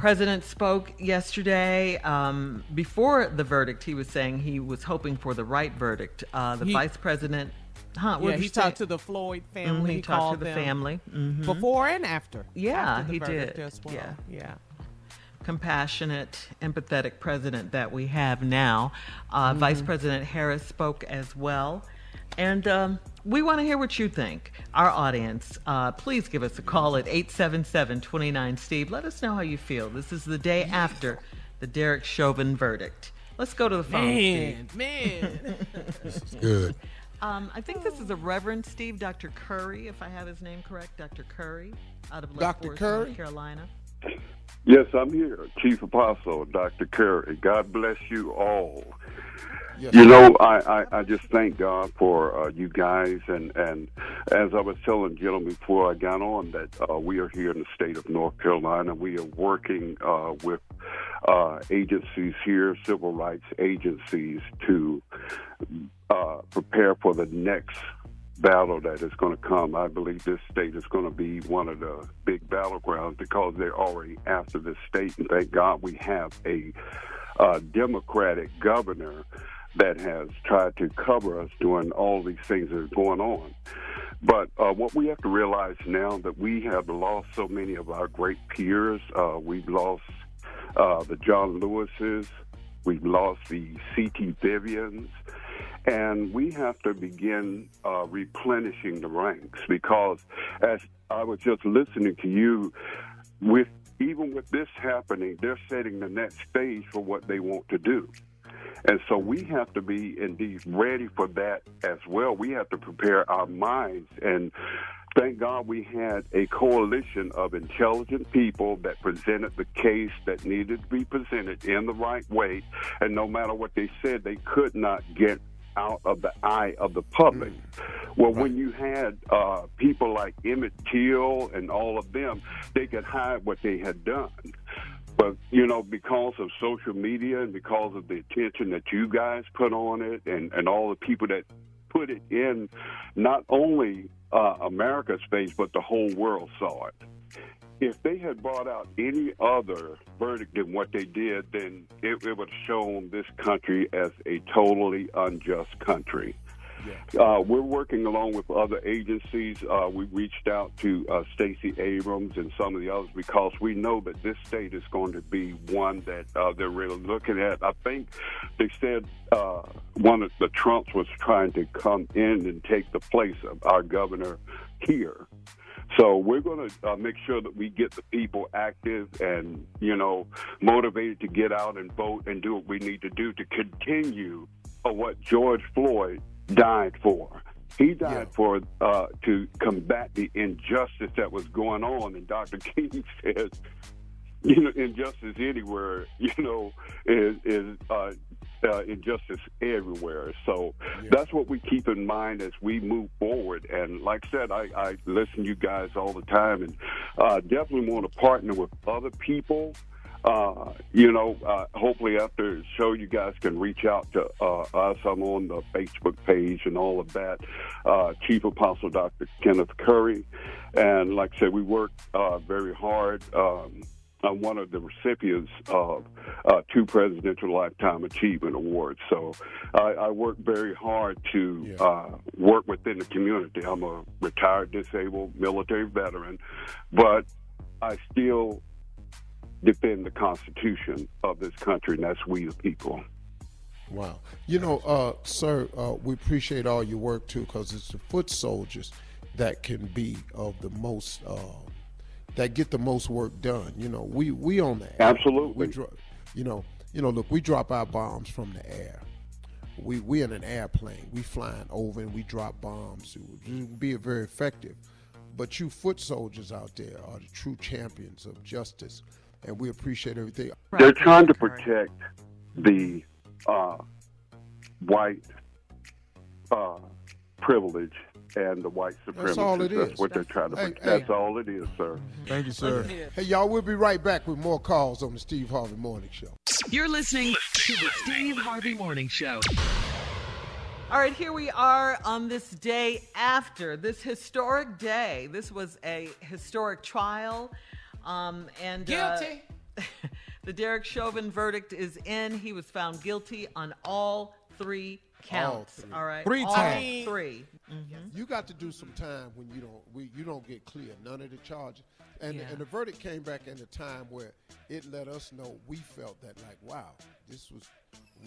President spoke yesterday. Um, before the verdict, he was saying he was hoping for the right verdict. Uh, the He- vice president, huh? Yeah, he talked to the Floyd family. Mhm, he talked to the family. Mhm. before and after. Yeah, after he did. As well. Yeah. yeah. compassionate, empathetic president that we have now. Uh, Mm-hmm. Vice President Harris spoke as well. And um, we want to hear what you think. Our audience, uh, please give us a call at 877 29 Steve. Let us know how you feel. This is the day after the Derek Chauvin verdict. Let's go to the phone, Man, Steve. man. Good. Um, I think this is a Reverend Steve, Dr. Curry, if I have his name correct. Dr. Curry out of Wake Dr. Forest, Curry? North Carolina. Yes, I'm here, Chief Apostle Dr. Curry. God bless you all. Yes, you know, I, I, I just thank God for uh, you guys, and, and as I was telling the gentleman before I got on, that uh, we are here in the state of North Carolina. We are working uh, with uh, agencies here, civil rights agencies, to uh, prepare for the next battle that is going to come. I believe this state is going to be one of the big battlegrounds because they're already after this state, and thank God we have a uh, Democratic governor that has tried to cover us during all these things that are going on. But uh, what we have to realize now that we have lost so many of our great peers. Uh, we've lost uh, the John Lewises. We've lost the C.T. Vivians. And we have to begin uh, replenishing the ranks because, as I was just listening to you, with even with this happening, they're setting the next stage for what they want to do. And so we have to be indeed ready for that as well. We have to prepare our minds. And thank God we had a coalition of intelligent people that presented the case that needed to be presented in the right way. And no matter what they said, they could not get out of the eye of the public. Well, when you had uh, people like Emmett Till and all of them, they could hide what they had done. But, you know, because of social media and because of the attention that you guys put on it and, and all the people that put it in not only uh, America's face, but the whole world saw it. If they had brought out any other verdict than what they did, then it, it would have shown this country as a totally unjust country. Uh, we're working along with other agencies. Uh, we reached out to uh, Stacey Abrams and some of the others because we know that this state is going to be one that uh, they're really looking at. I think they said uh, one of the Trumps was trying to come in and take the place of our governor here. So we're going to uh, make sure that we get the people active and, you know, motivated to get out and vote and do what we need to do to continue uh, what George Floyd died for. He died for uh, to combat the injustice that was going on, and Dr. King says, you know, injustice anywhere, you know, is is uh, uh, injustice everywhere. So that's what we keep in mind as we move forward. And like I said, I, I listen to you guys all the time, and uh, definitely want to partner with other people. Uh, you know, uh, hopefully after the show, you guys can reach out to uh, us. I'm on the Facebook page and all of that. Uh, Chief Apostle Dr. Kenneth Curry. And like I said, we work uh, very hard. Um, I'm one of the recipients of uh, two Presidential Lifetime Achievement Awards. So I, I work very hard to uh, work within the community. I'm a retired disabled military veteran, but I still defend the Constitution of this country, and that's we the people. Wow. You know, uh, sir, uh, we appreciate all your work too, because it's the foot soldiers that can be of the most, uh, that get the most work done. You know, we we on the air. Absolutely. We dro- you know, you know. Look, we drop our bombs from the air. We we in an airplane. We flying over and we drop bombs. It would be very effective. But you foot soldiers out there are the true champions of justice, and we appreciate everything. They're trying to protect the uh, white uh, privilege and the white supremacy. That's all it That's is. what they're trying to Hey, protect. hey. That's all it is, sir. Thank you, sir. Hey, y'all, we'll be right back with more calls on the Steve Harvey Morning Show. You're listening to the Steve Harvey Morning Show. All right, here we are on this day after this historic day. This was a historic trial. Um, and uh, Guilty. the Derek Chauvin verdict is in. He was found guilty on all three counts. three. All right, Three all times. 3 You got to do some time when you don't we, you don't get clear none of the charges, and Yeah. and the verdict came back in a time where it let us know we felt that like wow this was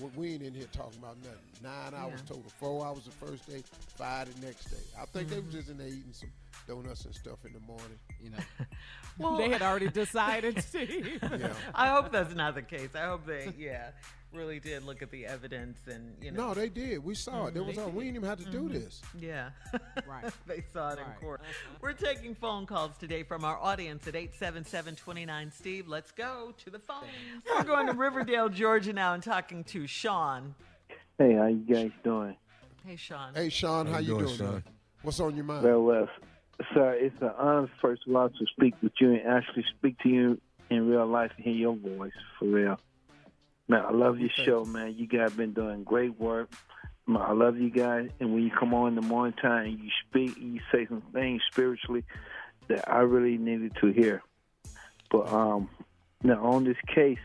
we- we ain't in here talking about nothing. Nine hours Yeah. total, four hours the first day, five the next day. I think they were just in there eating some donuts and stuff in the morning. You know, Well, they had already decided, Steve. Yeah. I hope that's not the case. I hope they, yeah, really did look at the evidence and you know. No, they did. We saw it. There mm-hmm. was all, we didn't even have to do mm-hmm. this. Yeah. Right. they saw it in court. Uh-huh. We're taking phone calls today from our audience at 877-29 Steve. Let's go to the phone. We're going to Riverdale, Georgia now and talking to Sean. Hey, how you guys doing? Hey, Sean. Hey, Sean, how, you doing, Sean? What's on your mind? Very well, uh, sir. It's an honor, first of all, to speak with you and actually speak to you in real life and hear your voice for real. Man, I love your show, man. You guys been doing great work. Man, I love you guys, and when you come on in the morning time and you speak, you say some things spiritually that I really needed to hear. But um, now on this case,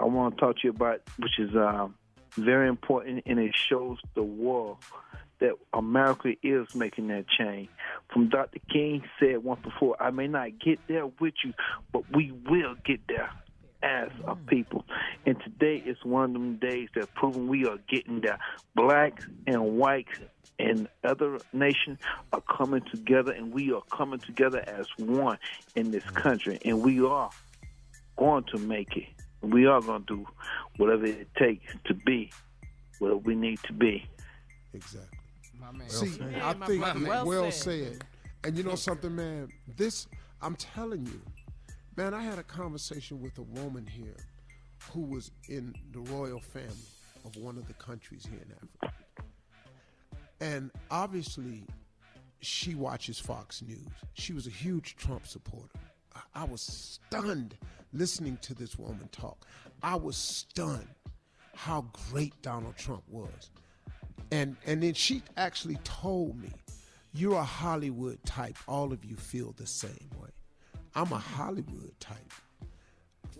I want to talk to you about, which is um, very important, and it shows the world that America is making that change. From Dr. King said once before, I may not get there with you, but we will get there as a hmm. people. And today is one of them days that proving we are getting there. Blacks and whites and other nations are coming together, and we are coming together as one in this hmm. country, and we are going to make it. We are going to do whatever it takes to be where we need to be. Exactly. Man. See. I think my man. well, Well said. said. And you know something, man? This, I'm telling you, man. I had a conversation with a woman here who was in the royal family of one of the countries here in Africa, and obviously, she watches Fox News. She was a huge Trump supporter. I, I was stunned listening to this woman talk. I was stunned how great Donald Trump was. And and then she actually told me, "You're a Hollywood type. All of you feel the same way. I'm a Hollywood type.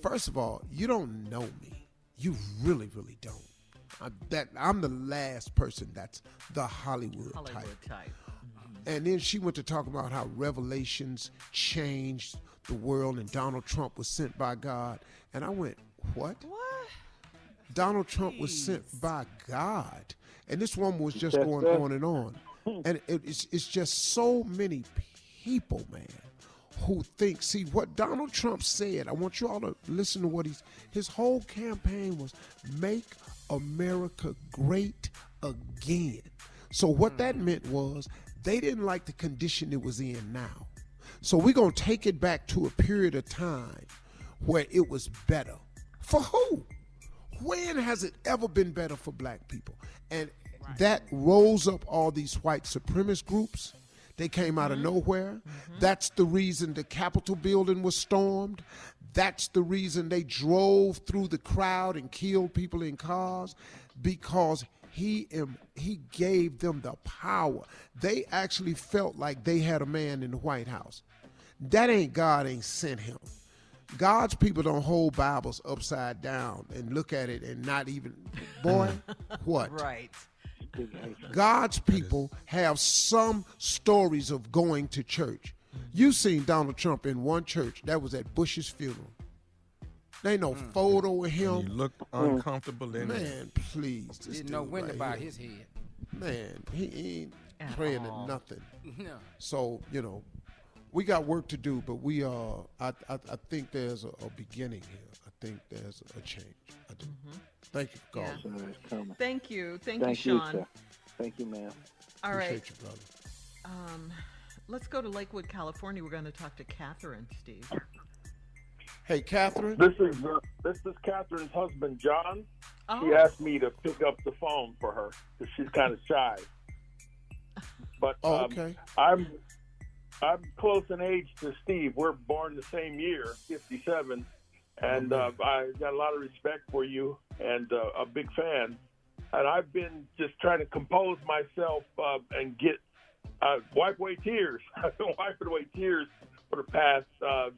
First of all, you don't know me. You really, really don't. I, that I'm the last person that's the Hollywood, Hollywood type. type. And then she went to talk about how revelations changed the world and Donald Trump was sent by God. And I went, What? What? Donald Trump was sent by God. And this woman was just Yes, going sir. on and on. And it, it's, it's just so many people, man, who think, see, what Donald Trump said, I want you all to listen to what he's, his whole campaign was make America great again. So what hmm. that meant was they didn't like the condition it was in now. So we're going to take it back to a period of time where it was better. For who? When has it ever been better for black people? And that rose up all these white supremacist groups. They came out of mm-hmm. nowhere. Mm-hmm. That's the reason the Capitol building was stormed. That's the reason they drove through the crowd and killed people in cars because he he gave them the power. They actually felt like they had a man in the White House. That ain't God ain't sent him. God's people don't hold Bibles upside down and look at it and not even, boy, what? Right. God's people have some stories of going to church. You've seen Donald Trump in one church. That was at Bush's funeral. There ain't no mm. photo of him. He looked mm. uncomfortable in it. Man, please. This Didn't know dude when right to bow here. his head. Man, he, he ain't At praying all. to nothing. No. So you know, we got work to do, but we uh, I I, I think there's a, a beginning here. I think there's a change. I do. Thank you for Yeah. Thank you. Thank, Thank you, you, Sean. sir. Thank you, ma'am. All right. Appreciate you, brother. Um, let's go to Lakewood, California. We're going to talk to Catherine, Steve. Hey, Catherine. This is uh, this is Catherine's husband, John. He Oh. asked me to pick up the phone for her because she's kind of shy. But Oh, um, okay. I'm I'm close in age to Steve. We're born the same year, '57, and uh, I got a lot of respect for you and uh, a big fan. And I've been just trying to compose myself uh, and get uh, wipe away tears. I've been wiping away tears for the past uh,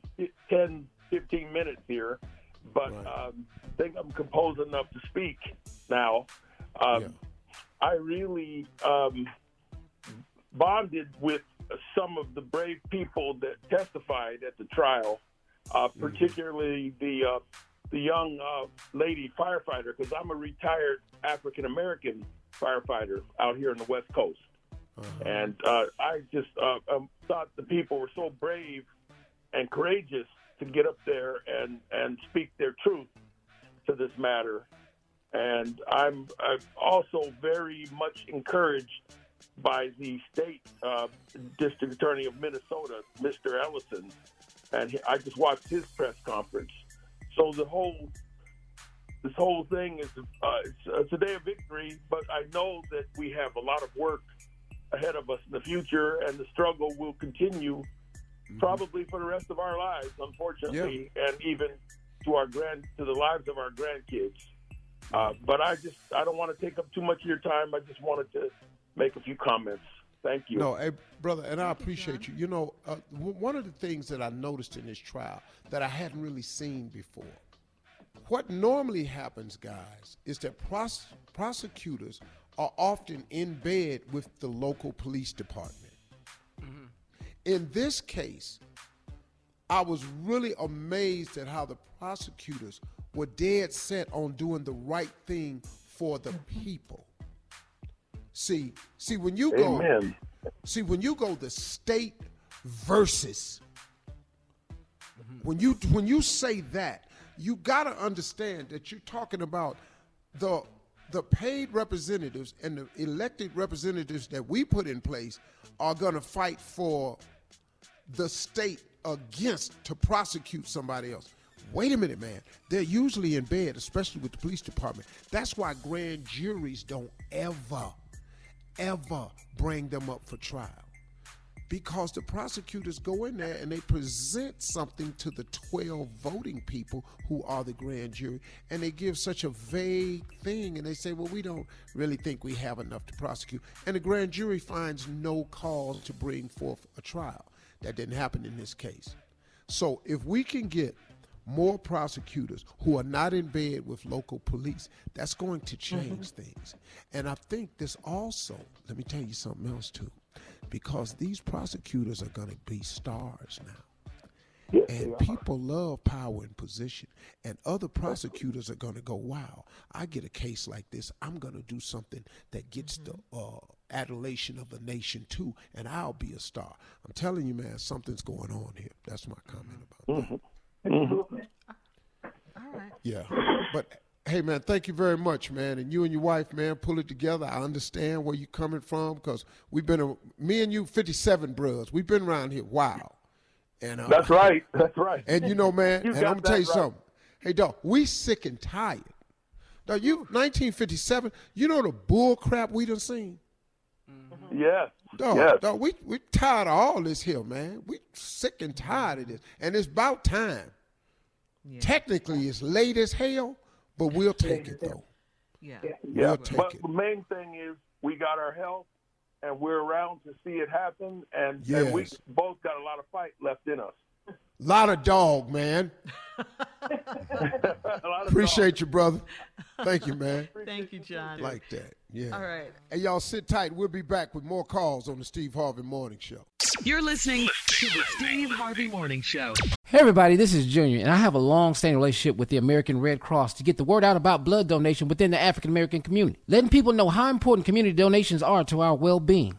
10, 15 minutes here, but um, think I'm composed enough to speak now. Um, I really um, bonded with some of the brave people that testified at the trial, uh, particularly the uh, the young uh, lady firefighter, because I'm a retired African American firefighter out here on the West Coast, and uh, I just uh, um, thought the people were so brave and courageous to get up there and and speak their truth to this matter. And I'm, I'm also very much encouraged by the state uh, district attorney of Minnesota, Mr. Ellison, and he, I just watched his press conference. So the whole this whole thing is uh, it's, it's a day of victory, but I know that we have a lot of work ahead of us in the future, and the struggle will continue probably for the rest of our lives, unfortunately, and even to our grand to the lives of our grandkids. Uh, but I just I don't want to take up too much of your time. I just wanted to make a few comments. Thank you. No, hey, brother, and I appreciate you. You know, uh, w- one of the things that I noticed in this trial that I hadn't really seen before. What normally happens, guys, is that pros- prosecutors are often in bed with the local police department. In this case, I was really amazed at how the prosecutors were dead set on doing the right thing for the people. See, see when you go, Amen. see when you go the state versus when you when you say that, you got to understand that you're talking about the the paid representatives and the elected representatives that we put in place are going to fight for the state against to prosecute somebody else. Wait a minute, man. They're usually in bed, especially with the police department. That's why grand juries don't ever, ever bring them up for trial. Because the prosecutors go in there and they present something to the 12 voting people who are the grand jury, and they give such a vague thing, and they say, Well, we don't really think we have enough to prosecute. And the grand jury finds no cause to bring forth a trial. That didn't happen in this case. So if we can get more prosecutors who are not in bed with local police, that's going to mm-hmm. change things. And I think this also, let me tell you something else too, because these prosecutors are going to be stars now. and people love power and position. And other prosecutors are going to go, wow, I get a case like this. I'm going to do something that gets the mm-hmm. uh, adulation of the nation too, and I'll be a star. I'm telling you, man, something's going on here. That's my comment mm-hmm. about that. Yeah. But hey, man, thank you very much, man. And you and your wife, man, pull it together. I understand where you're coming from because we've been, a, me and you, 57 brothers. We've been around here a while. And, uh, That's right. That's right. And you know, man, You and I'm gonna tell you right. something. Hey, dog, we sick and tired. Dog, you 1957. You know the bull crap we done seen. Yeah, Dog, yes. dog, we we tired of all this here, man. We sick and tired of this, and it's about time. Technically, it's late as hell, but we'll take it though. Yeah. Yeah, We'll take but it. the main thing is we got our health, and we're around to see it happen, and, and we both got a lot of fight left in us. Lot of dog, man. A lot of Appreciate you, brother. Thank you, man. Thank you, John. Like that. Yeah. All right. Hey, y'all sit tight. We'll be back with more calls on the Steve Harvey Morning Show. You're listening to the Steve Harvey Morning Show. Hey everybody, this is Junior, and I have a long-standing relationship with the American Red Cross to get the word out about blood donation within the African American community, letting people know how important community donations are to our well-being.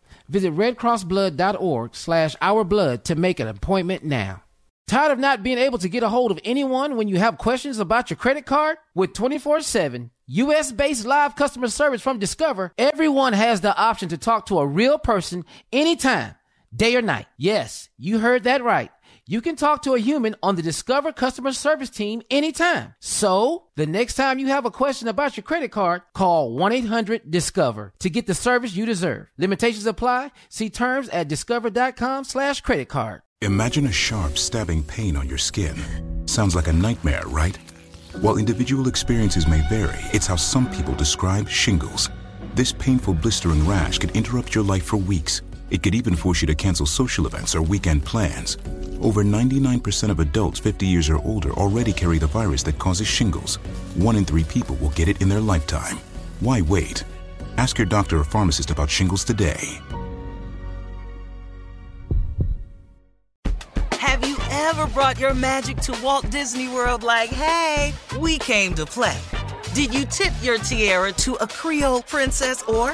Visit redcrossblood.org slash our blood to make an appointment now. Tired of not being able to get a hold of anyone when you have questions about your credit card? With 24-7 U.S.-based live customer service from Discover, everyone has the option to talk to a real person anytime, day or night. Yes, you heard that right. You can talk to a human on the Discover customer service team anytime. So, the next time you have a question about your credit card, call 1-800-DISCOVER to get the service you deserve. Limitations apply. See terms at discover.com slash credit card. Imagine a sharp, stabbing pain on your skin. Sounds like a nightmare, right? While individual experiences may vary, it's how some people describe shingles. This painful, blistering rash could interrupt your life for weeks. It could even force you to cancel social events or weekend plans. Over 99% of adults 50 years or older already carry the virus that causes shingles. One in three people will get it in their lifetime. Why wait? Ask your doctor or pharmacist about shingles today. Have you ever brought your magic to Walt Disney World like, hey, we came to play? Did you tip your tiara to a Creole princess or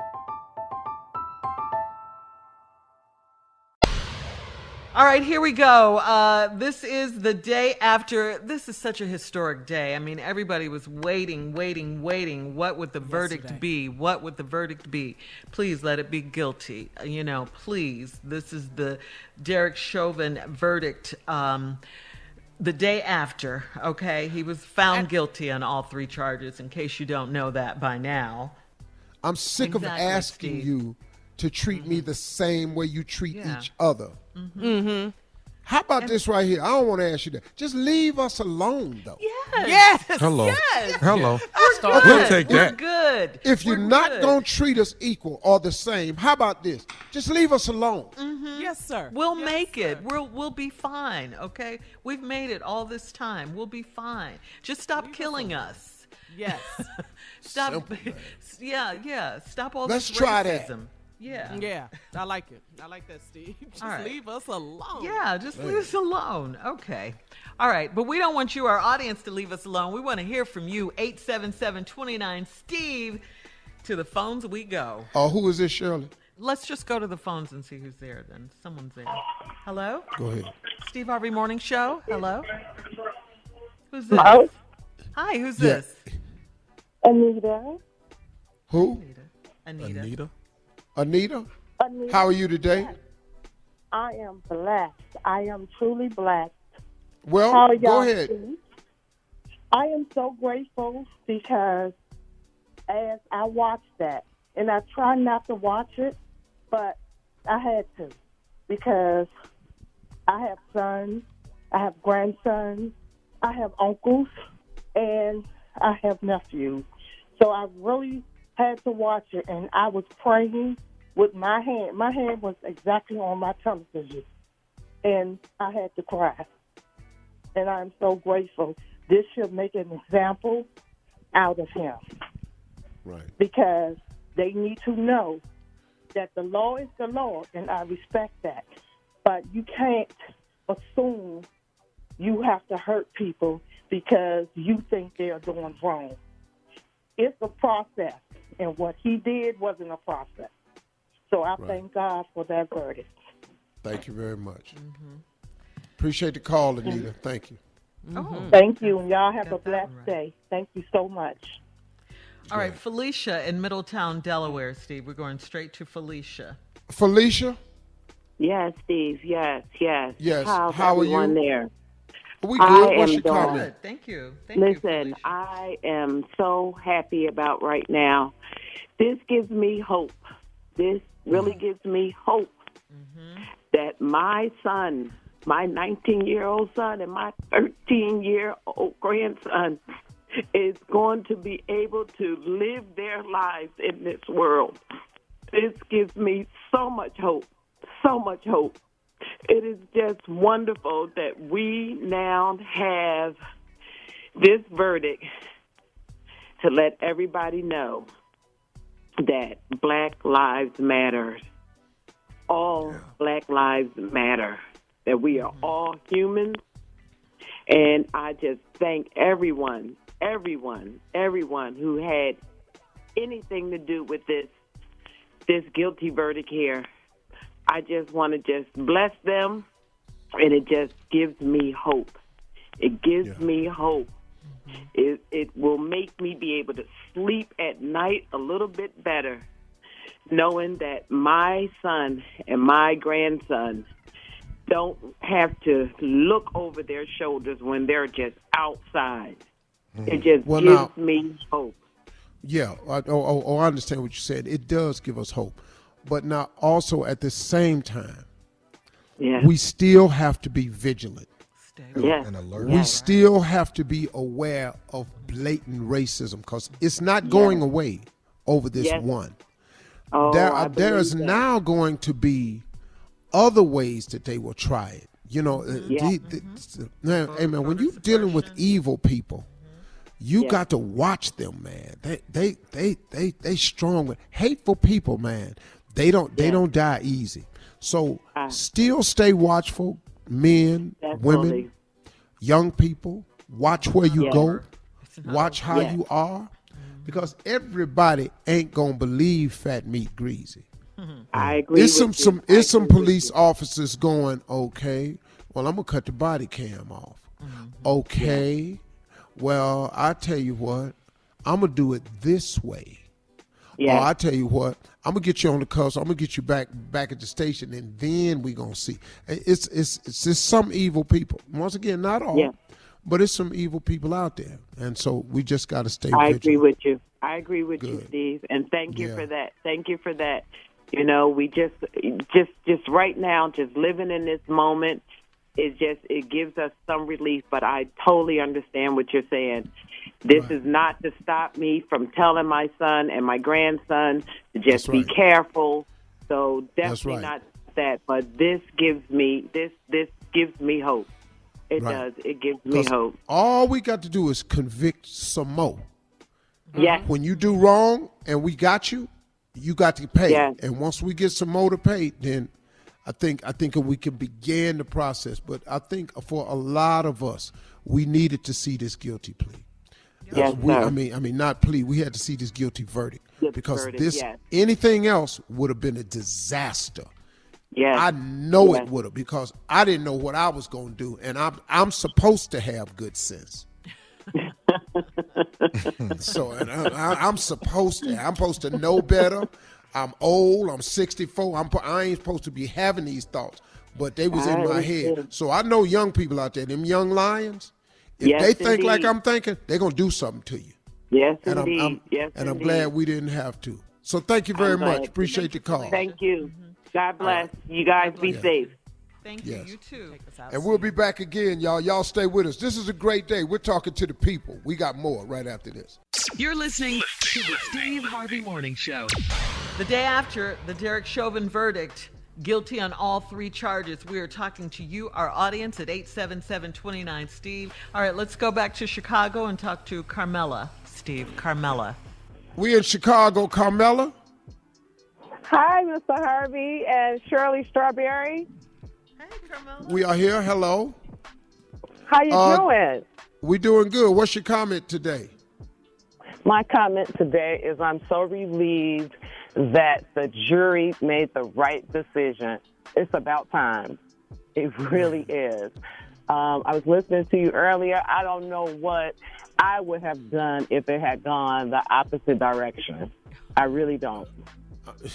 All right, here we go. Uh, this is the day after. This is such a historic day. I mean, everybody was waiting, waiting, waiting. What would the verdict Yesterday. be? What would the verdict be? Please let it be guilty. Uh, You know, please. This is the Derek Chauvin verdict. Um, the day after, okay? He was found guilty on all three charges, in case you don't know that by now. I'm sick Exactly, of asking Steve. you to treat me the same way you treat Yeah. each other. Mm-hmm. How about this right here? I don't want to ask you that. Just leave us alone, though. Yes. Yes. Hello. Yes. Hello. We're good. We'll take We're that. good. If you're We're not good. going to treat us equal or the same, how about this? Just leave us alone. Mm-hmm. Yes, sir. We'll make it. We'll we'll be fine. Okay, we've made it all this time. We'll be fine. Just stop killing us. Yes. Stop. Simple, yeah, yeah. Stop all Let's this try that. Racism. Yeah. yeah. I like it. I like that, Steve. Just All right. leave us alone. Yeah, just leave us alone. Okay. All right. But we don't want you, our audience, to leave us alone. We want to hear from you. 877 29 Steve. To the phones we go. Oh, who is this, Shirley? Let's just go to the phones and see who's there then. Someone's there. Hello? Go ahead. Steve Harvey Morning Show. Hello? Who's this? Hello? Hi, who's Yeah. this? Anita. Who? Anita. Anita. Anita? Anita. How are you today? I am blessed. I am truly blessed. Well, How go ahead. I am so grateful because as I watched that, and I try not to watch it, but I had to because I have sons, I have grandsons, I have uncles, and I have nephews. So I really had to watch it, and I was praying with my hand. My hand was exactly on my television, and I had to cry. And I'm so grateful. This should make an example out of him Right. because they need to know that the law is the law, and I respect that. But you can't assume you have to hurt people because you think they're doing wrong. It's a process, and what he did wasn't a process. So I Right. thank God for that verdict. Thank you very much. Mm-hmm. Appreciate the call, Anita. Thank you. Mm-hmm. Oh. Thank you, and y'all have a Got that blessed right. day. Thank you so much. All right, Felicia in Middletown, Delaware, Steve. We're going straight to Felicia. Felicia? Yes, Steve. Yes, yes. Yes. How's How are you? there? We I good. What's am your doing- comment? Thank you. Thank you. Listen, I am so happy about right now. This gives me hope. This really mm-hmm. gives me hope mm-hmm. that my son, my 19 year old son, and my 13 year old grandson is going to be able to live their lives in this world. This gives me so much hope, so much hope. It is just wonderful that we now have this verdict to let everybody know that Black Lives Matter. All Black Lives Matter. That we are mm-hmm. all humans. And I just thank everyone, everyone, everyone who had anything to do with this this guilty verdict here. I just want to just bless them, and it just gives me hope. It gives me hope. It it will make me be able to sleep at night a little bit better, knowing that my son and my grandson don't have to look over their shoulders when they're just outside. Mm. It just Well, gives now- me hope. Yeah, I, oh, oh, oh, I understand what you said. It does give us hope, but now also at the same time, Yeah. we still have to be vigilant. Yes. And alert. We still have to be aware of blatant racism because it's not going away over this Yes. one. Oh, there, are, there is that. now going to be other ways that they will try it. You know, uh, Yeah. the- the- man, hey man, when you're dealing with evil people, you Yeah. got to watch them, man. They, they, they, they, they strong. with- Hateful people, man. They don't, they don't die easy. So ah. still stay watchful, men, women, young people. Watch where you Yeah. go. Watch how Yeah. you are, because everybody ain't gonna believe fat meat greasy. Mm-hmm. I agree. It's some with you. some I it's some police officers going, okay, well I'm gonna cut the body cam off. Mm-hmm. Okay, well I tell you what, I'm gonna do it this way. Yeah. Or I tell you what, I'm gonna get you on the coast. I'm gonna get you back back at the station, and then we gonna see. It's it's it's just some evil people. Once again, not all, Yeah. but it's some evil people out there, and so we just got to stay. I vigilant. agree with you. I agree with you, Steve, and thank you Yeah. for that. Thank you for that. You know, we just, just, just right now, just living in this moment, it just it gives us some relief. But I totally understand what you're saying. This is not to stop me from telling my son and my grandson to just That's be right. careful. So definitely right. not that. But this gives me this this gives me hope. It Right. does. It gives me hope. All we got to do is convict some more. Mm-hmm. Yes. When you do wrong and we got you, you got to pay. Yes. And once we get some more to pay, then I think I think we can begin the process. But I think for a lot of us, we needed to see this guilty plea. Yes, we. I mean, I mean, not plea. We had to see this guilty verdict Guilty because verdict, this yes. anything else would have been a disaster. Yes. I know Yes. it would have because I didn't know what I was going to do, and I'm I'm supposed to have good sense. so and I, I, I'm supposed to. I'm supposed to know better. I'm old. I'm 64. I'm I ain't supposed to be having these thoughts, but they was in my head. So I know young people out there, them young lions. If Yes, they think like. I'm thinking, they're gonna do something to you. Yes, And I'm, indeed. I'm- yes, and I'm indeed. glad we didn't have to. So thank you very much. Appreciate the call. Thank you. Mm-hmm. God bless. You guys be Yeah. safe. Thank Yes. you. You too. And we'll be back again, y'all. Y'all stay with us. This is a great day. We're talking to the people. We got more right after this. You're listening to the Steve Harvey Morning Show. The day after the Derek Chauvin verdict, guilty on all three charges, we are talking to you, our audience, at 877-29 Steve. All right, let's go back to Chicago and talk to Carmela. Steve, Carmela. We in Chicago, Carmela. Hi, Mr. Harvey and Shirley Strawberry. Hey, Carmela. We are here. Hello. How you Uh, doing? We doing good. What's your comment today? My comment today is I'm so relieved that the jury made the right decision. It's about time. It really is. Um, I was listening to you earlier. I don't know what I would have done if it had gone the opposite direction. I really don't.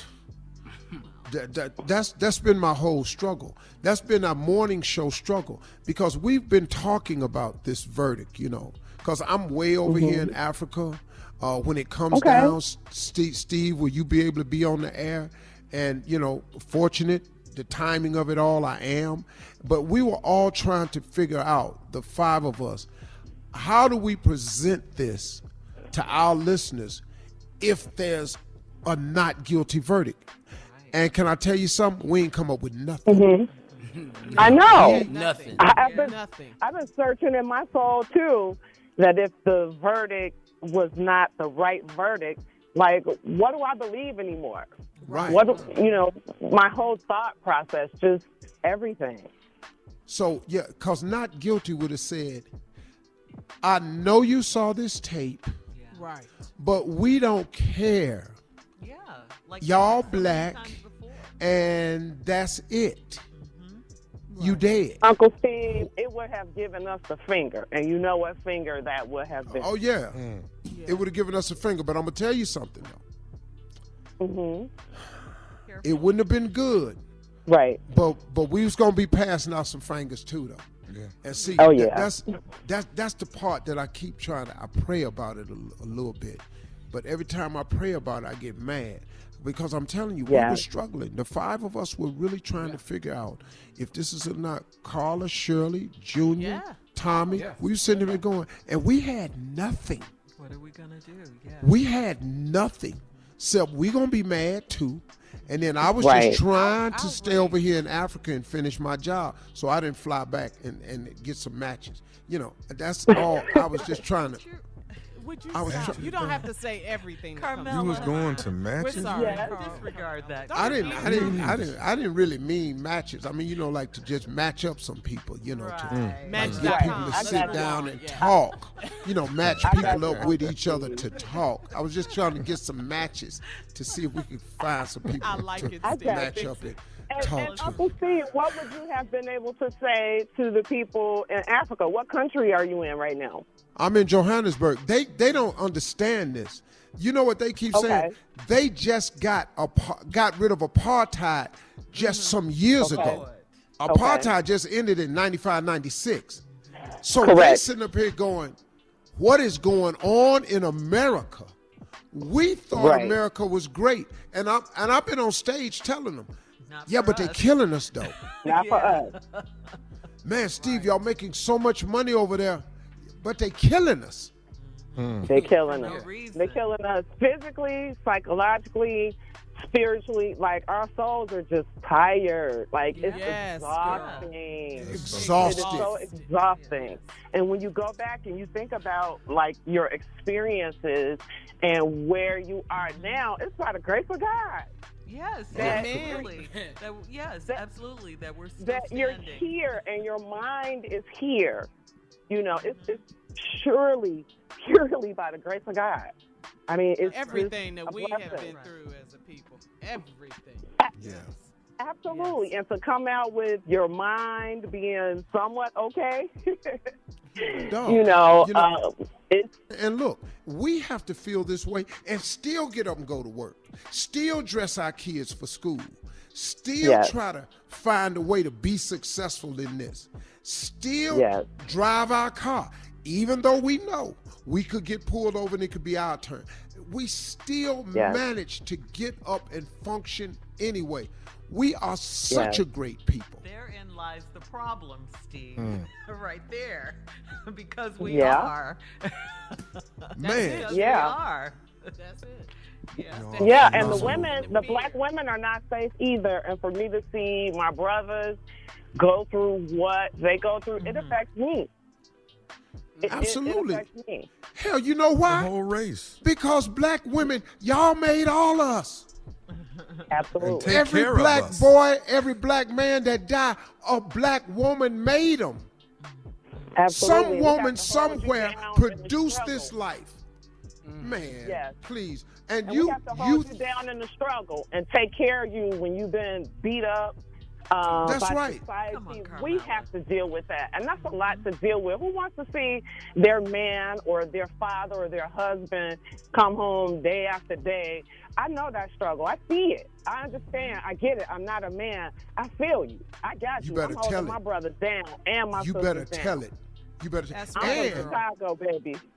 That, that, that's that's been my whole struggle. That's been our morning show struggle because we've been talking about this verdict, you know. Because I'm way over here in Africa. Uh, when it comes Okay. down, Steve, Steve, will you be able to be on the air? And you know, fortunate the timing of it all, I am. But we were all trying to figure out the five of us. How do we present this to our listeners if there's a not guilty verdict? And can I tell you something? We ain't come up with nothing. I know. Nothing. I, I've been I've been searching in my soul too that if the verdict was not the right verdict, like what do I believe anymore? Right. What do- you know, my whole thought process, just everything. So yeah, cause not guilty would have said, I know you saw this tape, Right. but we don't care. Yeah. Like Y'all black, and that's it. You dead. Uncle Steve, it would have given us the finger, and you know what finger that would have been. Oh yeah. Mm. It would have given us a finger, but I'm gonna tell you something though. hmm It wouldn't have been good Right. But but we was gonna be passing out some fingers too, though. Yeah. And see, Oh, that- yeah. that's that's that's the part that I keep trying to. I pray about it a, a little bit, but every time I pray about it, I get mad because I'm telling you, we Yeah. were struggling. The five of us were really trying to figure out if this is or not. Carla, Shirley, Junior, Tommy. We were sitting there going, and we had nothing. What are we gonna do? Yeah. We had nothing. So we're gonna be mad too. And then I was Right. just trying to oh, stay over here in Africa and finish my job. So I didn't fly back and, and get some matches. You know, that's all I was just trying to Would you I was stop? try- you don't have to say everything. that You was going mind. to We're matches? sorry, Yeah, Carl. disregard that. I didn't I didn't I didn't I didn't really mean matches. I mean, you know, like to just match up some people, you know, to Right. like get dot people to I sit got down and Yeah. talk. You know, match people up with each other to talk. I was just trying to get some matches to see if we could find some people I like to it, Steve. match up and And, talk and to. Uncle Steve, what would you have been able to say to the people in Africa? What country are you in right now? I'm in Johannesburg. They they don't understand this. You know what they keep saying? They just got apa- got rid of apartheid just mm-hmm. some years Okay. ago. Okay. Apartheid just ended in 95, 96. So they sitting up here going, what is going on in America? We thought Right. America was great. And I'm and I've been on stage telling them, Not yeah, for but they're killing us though. Not for us. Man, Steve, y'all making so much money over there, but they killing us. Hmm. They're killing us. reason. They're killing us physically, psychologically, spiritually. Like our souls are just tired. Like it's Yes, exhausting. Exhausted. It is so exhausting. And when you go back and you think about like your experiences and where you are mm-hmm. now, it's by the grace of God Yes, That- absolutely. That, yes, That- absolutely. That we're still that you're here and your mind is here. You know, it's, it's surely, purely by the grace of God. I mean, it's Everything just that a we have been through as a people. Everything. Yes. Absolutely. And to come out with your mind being somewhat okay, Dog, you know, you know- uh, it's And look, we have to feel this way and still get up and go to work, still dress our kids for school, still Yes. try to find a way to be successful in this, still Yes. drive our car, even though we know we could get pulled over and it could be our turn. We still Yes. manage to get up and function anyway. We are such Yes. a great people. Therein lies the problem, Steve. Mm. right there. because we Yeah. are. Man. Because Yeah. we are. That's it. Yeah. Yeah, and the women, the black women are not safe either. And for me to see my brothers go through what they go through, it mm-hmm. affects me. It- it- Absolutely. It, affects me. Hell, you know The why? whole race. Because black women, y'all made all us. Absolutely. Every black boy, every black man that died, a black woman made them. Absolutely. Some woman to hold you somewhere down in the produced this struggle. life. Man, Yes. please. And, And you, we have to hold you, down in the struggle and take care of you when you've been beat up. Um, That's by right. Society. On, we have to deal with that, and that's a lot to deal with. Who wants to see their man or their father or their husband come home day after day? I know that struggle. I see it. I understand. I get it. I'm not a man. I feel you. I got You you. better I'm holding tell my it. brothers down and my you sisters better down. tell it. You better That's I'm right, from and Chicago, baby.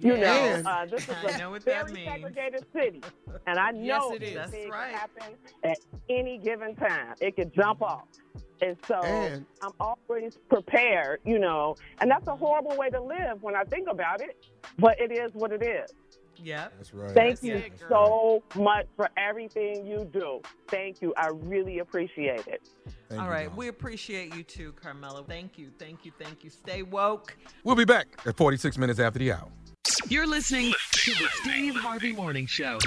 you Yeah. know, uh, this is a know what that very means. segregated city, and I know it this. That's thing right. can happen at any given time. It could jump off, and so And- I'm always prepared. You know, and that's a horrible way to live when I think about it, but it is what it is. Yep. That's right. Thank That's you it, so much for everything you do. Thank you. I really appreciate it. Thank All you. Mom. We appreciate you too, Carmela. Thank you. Thank you. Thank you. Stay woke. We'll be back at 46 minutes after the hour. You're listening to the Steve Harvey Morning Show.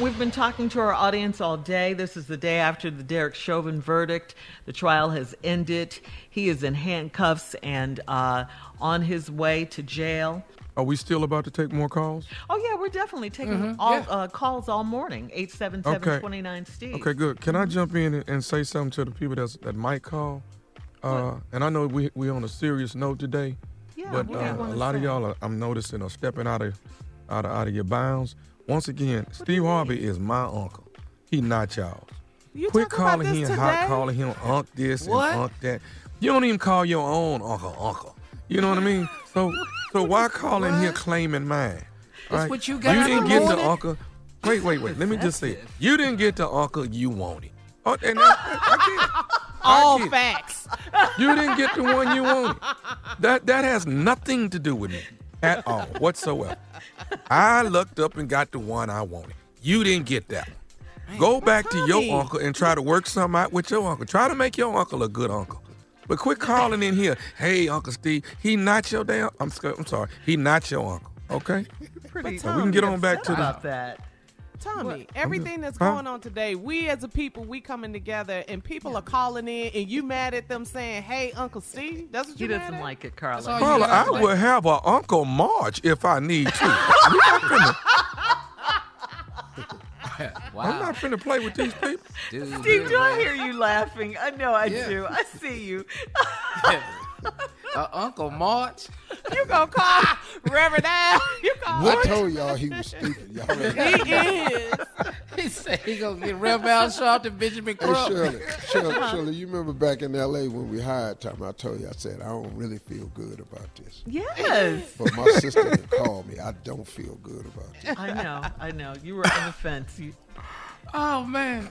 We've been talking to our audience all day. This is the day after the Derek Chauvin verdict. The trial has ended. He is in handcuffs and uh, on his way to jail. Are we still about to take more calls? Oh yeah, we're definitely taking all uh, calls all morning. Eight seven seven twenty nine Steve. Okay, good. Can I jump in and, and say something to the people that's, that might call? Uh, and I know we we're on a serious note today, Yeah, but what do you uh, a wanna lot of say? y'all are, I'm noticing are stepping out of out of out of your bounds. Once again, Steve Harvey is my uncle. He not y'all's. You Quit talking about calling this him today? hot, calling him unk this What? and unk that. You don't even call your own uncle uncle. You know what I mean? So so why call in here claiming mine? That's what you got You didn't get the uncle. Wait, wait, wait. Let me just say it. You didn't get the uncle you wanted. Oh, and I, I get it. All facts. You didn't get the one you wanted. That that has nothing to do with me at all whatsoever. I looked up and got the one I wanted. You didn't get that one. Go back to your uncle and try to work something out with your uncle. Try to make your uncle a good uncle. But quit calling in here. Hey, Uncle Steve, he not your damn. I'm sc- I'm sorry. He not your uncle. Okay. Pretty. So we can get on back to the. about that. Tommy, everything that's Huh? going on today, we as a people, we coming together, and people are calling in, and you mad at them saying, "Hey, Uncle Steve," that's what you mad doesn't at? like it, Carla. Carla, I would have a Uncle March if I need to. We not finna- I'm not finna play with these people. Dude, Steve, do I hear you laughing? I know I Yeah. do. I see you. Uh, Uncle March. You gonna call Reverend Al? You call? I told y'all he was stupid. Y'all ain't- He is. He said he gonna get Rev Al Sharpton Benjamin Hey Crump. Shirley, Shirley, Shirley, you remember back in L.A. when we hired Tom? I told you, I said I don't really feel good about this. Yes. But my sister called me. I don't feel good about this. I know. I know. You were on the fence. You, Oh man.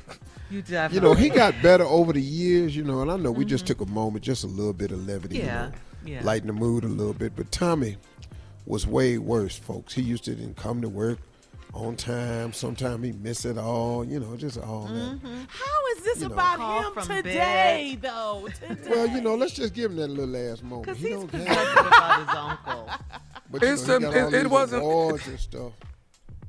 you definitely. You know, he got better over the years. You know, and I know we just took a moment, just a little bit of levity, Mm-hmm. Yeah, you know, yeah. lighten the mood a little bit. But Tommy was way worse, folks. He used to didn't come to work on time. Sometimes he miss it all. You know, just all that. Mm-hmm. How is this You about Call him from today, though? Today. Well, you know, let's just give him that little ass moment. Because He he's don't possessive have, about his uncle. but you know, a- he got it- all it these wasn't- and stuff.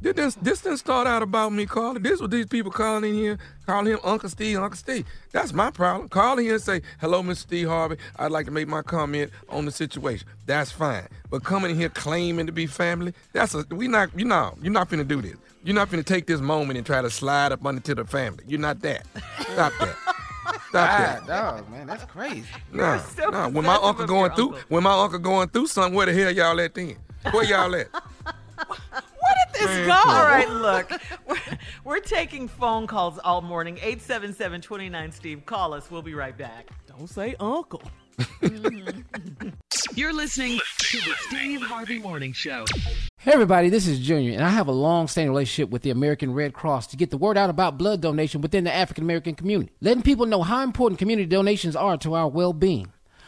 This, this, this didn't start out about me calling. This was these people calling in here, calling him Uncle Steve, Uncle Steve. That's my problem. Call in here and say, hello, Mr. Steve Harvey. I'd like to make my comment on the situation. That's fine. But coming in here claiming to be family, that's a we not you know, you're not finna do this. You're not finna take this moment and try to slide up under to the family. You're not that. Stop that. Stop ah, that. God, dog, man, that's crazy. No, so no. When my uncle going your through, uncle. when my uncle going through something, where the hell y'all at then? Where y'all at? Where did this go? All right, look, we're, we're taking phone calls all morning. 877 29 Steve. Call us. We'll be right back. Don't say uncle. You're listening to the Steve Harvey Morning Show. Hey everybody, this is Junior, and I have a long-standing relationship with the American Red Cross to get the word out about blood donation within the African American community, letting people know how important community donations are to our well-being.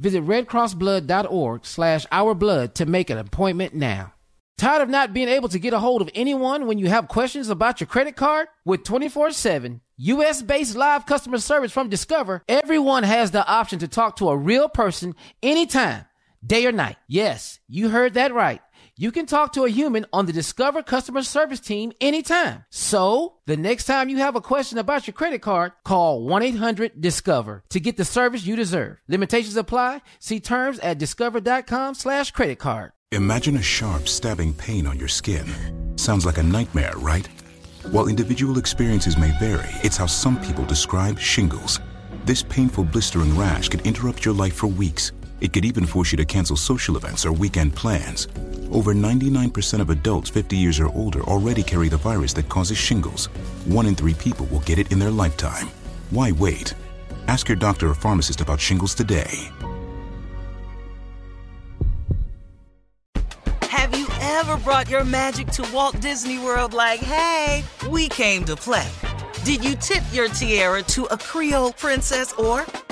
Visit redcrossblood.org slash ourblood to make an appointment now. Tired of not being able to get a hold of anyone when you have questions about your credit card? With 24-7 U.S.-based live customer service from Discover, everyone has the option to talk to a real person anytime, day or night. Yes, you heard that right. You can talk to a human on the Discover customer service team anytime. So, the next time you have a question about your credit card, call 1-800-DISCOVER to get the service you deserve. Limitations apply. See terms at discover.com slash credit card. Imagine a sharp, stabbing pain on your skin. Sounds like a nightmare, right? While individual experiences may vary, it's how some people describe shingles. This painful, blistering rash could interrupt your life for weeks. It could even force you to cancel social events or weekend plans. Over 99% of adults 50 years or older already carry the virus that causes shingles. One in three people will get it in their lifetime. Why wait? Ask your doctor or pharmacist about shingles today. Have you ever brought your magic to Walt Disney World like, hey, we came to play? Did you tip your tiara to a Creole princess or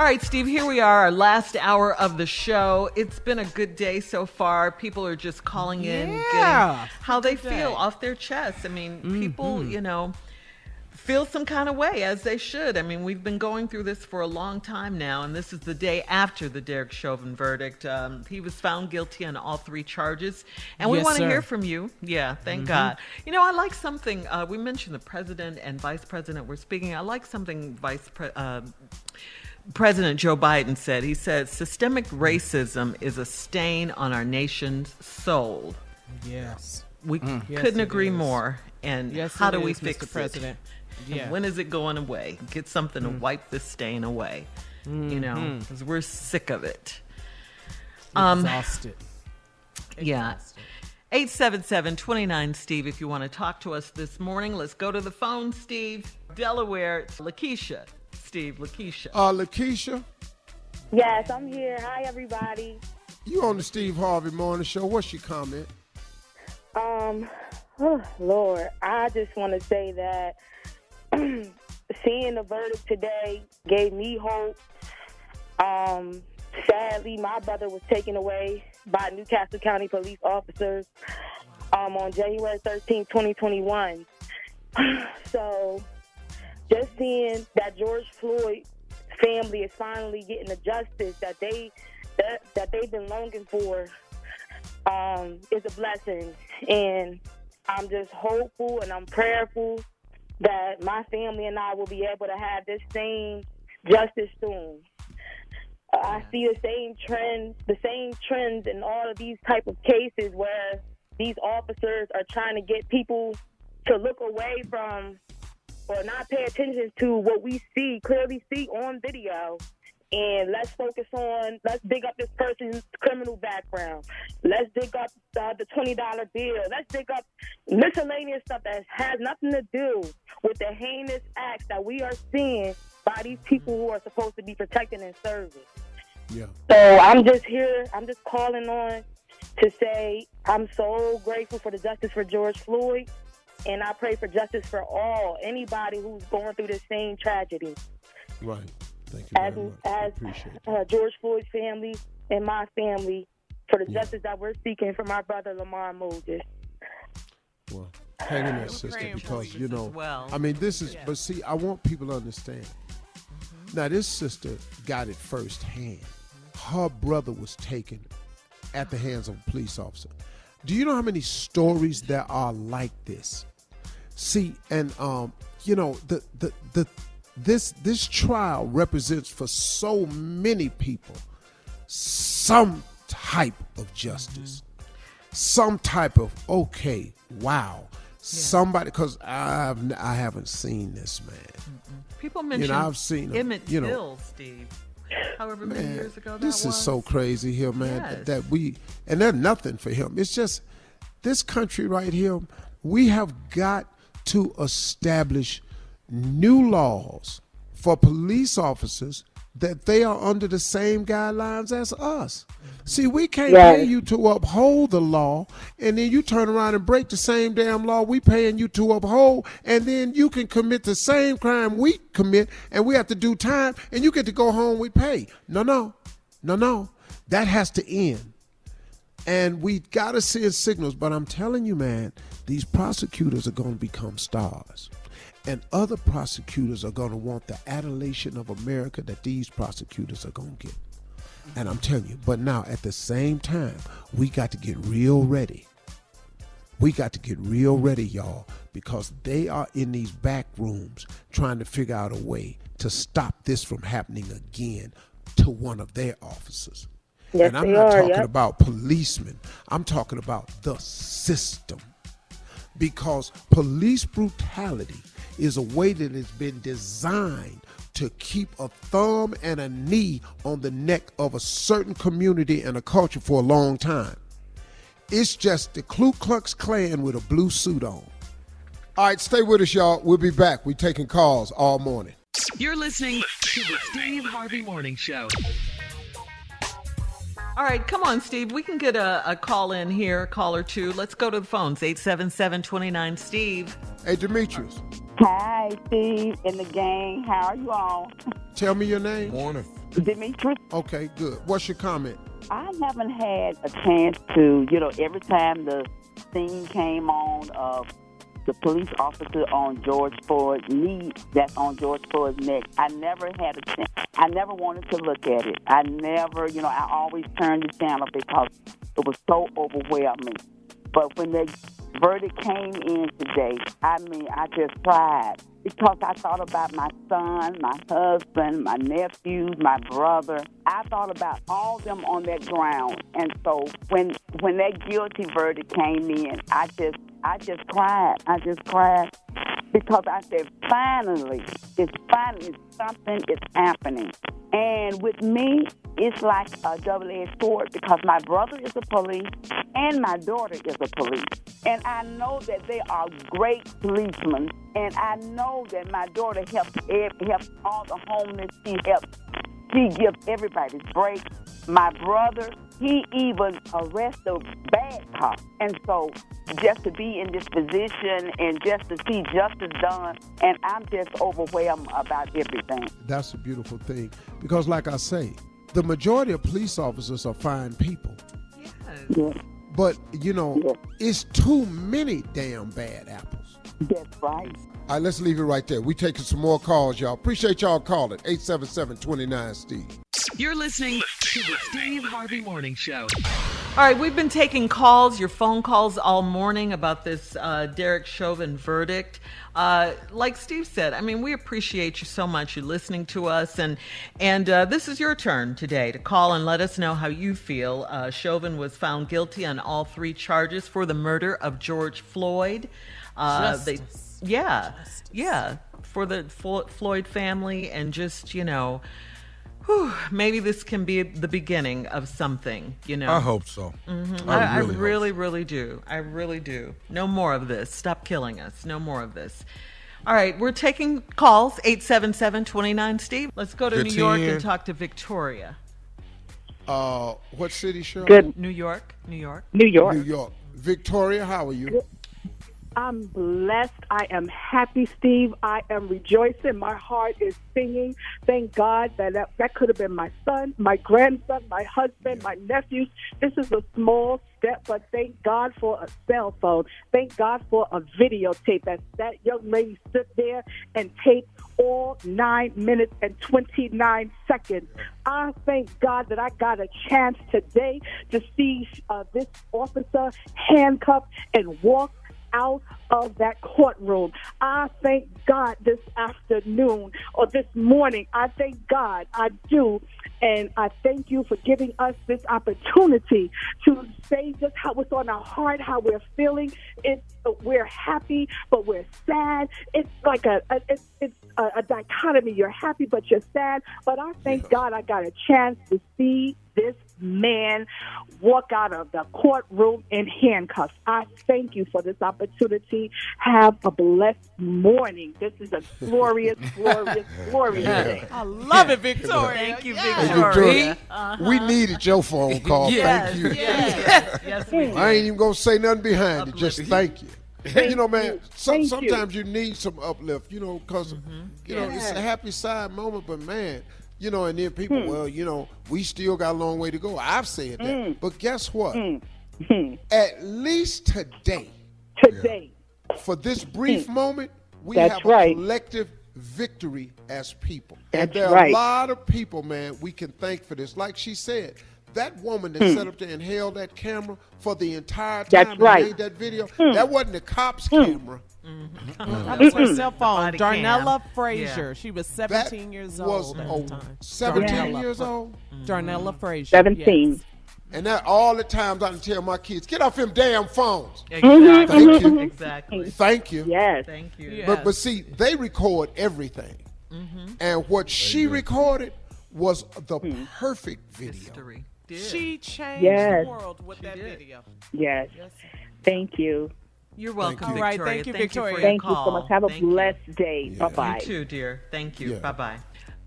All right, Steve, here we are, our last hour of the show. It's been a good day so far. People are just calling in, Yeah. how they Good feel day. off their chests. I mean, people, Mhm. you know, feel some kind of way as they should. I mean, we've been going through this for a long time now, and this is the day after the Derek Chauvin verdict. Um, he was found guilty on all three charges, and we Yes, want to hear from you. Yeah, thank Mhm. God. You know, I like something. Uh, we mentioned the president and vice president were speaking. I like something Vice Pre- uh, President Joe Biden said. He said, "Systemic racism is a stain on our nation's soul." Yes. We Mm. Couldn't it agree is. more. And Yes, how it do we fix Mr. it? President. And Yeah. When is it going away? Get something to Mm. wipe this stain away. You know, because we're sick of it. Um, Exhausted. Yeah. 877-29 Steve if you want to talk to us this morning. Let's go to the phone, Steve. Delaware, Lakeisha. Steve, Lakeisha. Uh, Lakeisha, Yes, I'm here. Hi, everybody. you on the Steve Harvey Morning Show. What's your comment? Um, oh, Lord, I just want to say that seeing the verdict today gave me hope. Um, sadly, my brother was taken away by New Castle County police officers um, on January 13, 2021. so, just seeing that George Floyd family is finally getting the justice that they that, that they've been longing for um, is a blessing. And I'm just hopeful and I'm prayerful that my family and I will be able to have this same justice soon. Uh, I see the same trends, the same trends in all of these type of cases where these officers are trying to get people to look away from or not pay attention to what we see, clearly see on video. And let's focus on, let's dig up this person's criminal background. Let's dig up uh, the $20 bill. Let's dig up miscellaneous stuff that has nothing to do with the heinous acts that we are seeing by these people who are supposed to be protecting and serving. Yeah. So I'm just here. I'm just calling on to say I'm so grateful for the justice for George Floyd, and I pray for justice for all anybody who's going through the same tragedy Right. Thank you as very much. as Appreciate it. uh, George Floyd's family and my family for the justice that we're seeking for my brother Lymond Moses. Well, hang in there, sister, because you you know. well. I mean, this is. Yeah. But see, I want people to understand. Mm-hmm. Now, this sister got it firsthand. Her brother was taken at the hands of a police officer. Do you know how many stories there are like this? See, and um, you know, the the the this this trial represents for so many people some type of justice, some type of okay, wow, somebody. Because I've I haven't seen this man. People You mention know, I've seen 'em, Emmett you know. Till, Steve. However many years ago that this was. is so crazy here, man. Yes. That we and they're nothing for him. It's just this country right here. We have got to establish new laws for police officers that they are under the same guidelines as us. See, we can't Yes. pay you to uphold the law, and then you turn around and break the same damn law we paying you to uphold, and then you can commit the same crime we commit, and we have to do time, and you get to go home with pay. No, no, no, no. That has to end. And we got to send signals, but I'm telling you, man, these prosecutors are going to become stars. And other prosecutors are going to want the adulation of America that these prosecutors are going to get. And I'm telling you, but now at the same time, we got to get real ready. We got to get real ready, y'all, because they are in these back rooms trying to figure out a way to stop this from happening again to one of their officers. Yes, and I'm they not are, talking yep. about policemen. I'm talking about the system. Because police brutality is a way that has been designed to keep a thumb and a knee on the neck of a certain community and a culture for a long time. It's just the Ku Klux Klan with a blue suit on. All right, stay with us, y'all. We'll be back. We're taking calls all morning. You're listening to the Steve Harvey Morning Show. All right, come on, Steve. We can get a, a call in here, call or two. Let's go to the phones. 877 29 Steve. Hey, Demetrius. Hi, Steve and the gang. How are you all? Tell me your name. Morning. Demetrius. Okay, good. What's your comment? I haven't had a chance to, you know, every time the scene came on of the police officer on George Floyd's knee that's on George Floyd's neck, I never had a chance. I never wanted to look at it. I never, you know, I always turned the channel because it was so overwhelming. But when the verdict came in today, I mean, I just cried because I thought about my son, my husband, my nephews, my brother. I thought about all them on that ground. And so when when that guilty verdict came in, I just I just cried. I just cried because I said, finally, it's finally something is happening. And with me, it's like a double-edged sword because my brother is a police and my daughter is a police. And I know that they are great policemen. And I know that my daughter helps, helps all the homeless. She helps. She gives everybody break. My brother, he even arrests the bad cop. And so just to be in this position and just to see justice done, and I'm just overwhelmed about everything. That's a beautiful thing because, like I say, the majority of police officers are fine people. Yes. But, you know, it's too many damn bad apples. That's right. All right, let's leave it right there. We taking some more calls, y'all. Appreciate y'all calling. 877-29-STEVE. You're listening to the Steve Harvey Morning Show. All right, we've been taking calls, your phone calls all morning about this uh, Derek Chauvin verdict. Uh, like Steve said, I mean, we appreciate you so much. You're listening to us, and and uh, this is your turn today to call and let us know how you feel. Uh, Chauvin was found guilty on all three charges for the murder of George Floyd. Uh, they, yeah, yeah, for the Floyd family, and just you know. Whew, maybe this can be the beginning of something, you know. I hope so. Mhm. I I, I really really, hope really, do. I really do. No more of this. Stop killing us. No more of this. All right, we're taking calls 877-29 Steve. Let's go to Good New to York hear. and talk to Victoria. Uh, what city, Cheryl? Good. New York, New York. New York. New York. Victoria, how are you? I'm blessed. I am happy, Steve. I am rejoicing. My heart is singing. Thank God that that, that could have been my son, my grandson, my husband, my nephews. This is a small step, but thank God for a cell phone. Thank God for a videotape that that young lady stood there and taped all nine minutes and 29 seconds. I thank God that I got a chance today to see uh, this officer handcuffed and walk out of that courtroom. I thank God this afternoon or this morning. I thank God. I do. And I thank you for giving us this opportunity to say just how it's on our heart, how we're feeling. It's we're happy, but we're sad. It's like a, a it's it's a, a dichotomy. You're happy, but you're sad. But I thank God I got a chance to see this man walk out of the courtroom in handcuffs. I thank you for this opportunity. Have a blessed morning. This is a glorious, glorious, glorious day. I love it, Victoria. Thank you, Hey, Victoria. Victoria, Uh-huh. we needed your phone call. Yes, thank you. yes, yes, we I ain't even gonna say nothing behind it. Just thank you. Thank you know, man. you. Some, Thank you. sometimes you. need some uplift. You know, because Mm-hmm. you know it's a happy side moment, but man, you know, and then people, Hmm. well, you know, we still got a long way to go. I've said that, Mm. but guess what? Hmm. At least today, Today. for this brief moment, we That's have right. a collective victory as people. and there are right. a lot of people, man, we can thank for this. Like she said, that woman that Hmm. sat up there and held that camera for the entire time That's and right. made that video, Hmm. that wasn't the cop's camera. Mm-hmm. That was her mm-hmm. cell phone. Body cam. Darnella Frazier. Yeah. She was That 17 years was old at the time. 17 Darnella years Fra- old? Mm-hmm. Darnella Frazier. 17. yes. And that all the times I can tell my kids, get off them damn phones. Exactly. Thank you. Exactly. Thank you. Yes. Thank you. But but see, they record everything, and what she recorded was the hmm. perfect video. She changed Yes. the world with that video. Yes. Thank you. You're welcome, you. All right, Victoria. thank you, for Victoria. your Thank you so much. Have a Thank you. blessed day. Bye bye. You too, dear. Thank you. Yeah. Bye bye.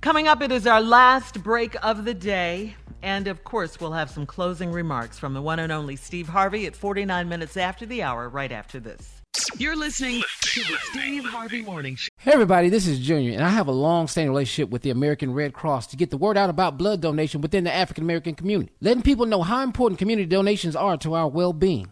Coming up, it is our last break of the day. And of course, we'll have some closing remarks from the one and only Steve Harvey at 49 minutes after the hour, right after this. You're listening to the Steve Harvey Morning Show. Hey everybody, this is Junior, and I have a long-standing relationship with the American Red Cross to get the word out about blood donation within the African American community, letting people know how important community donations are to our well-being.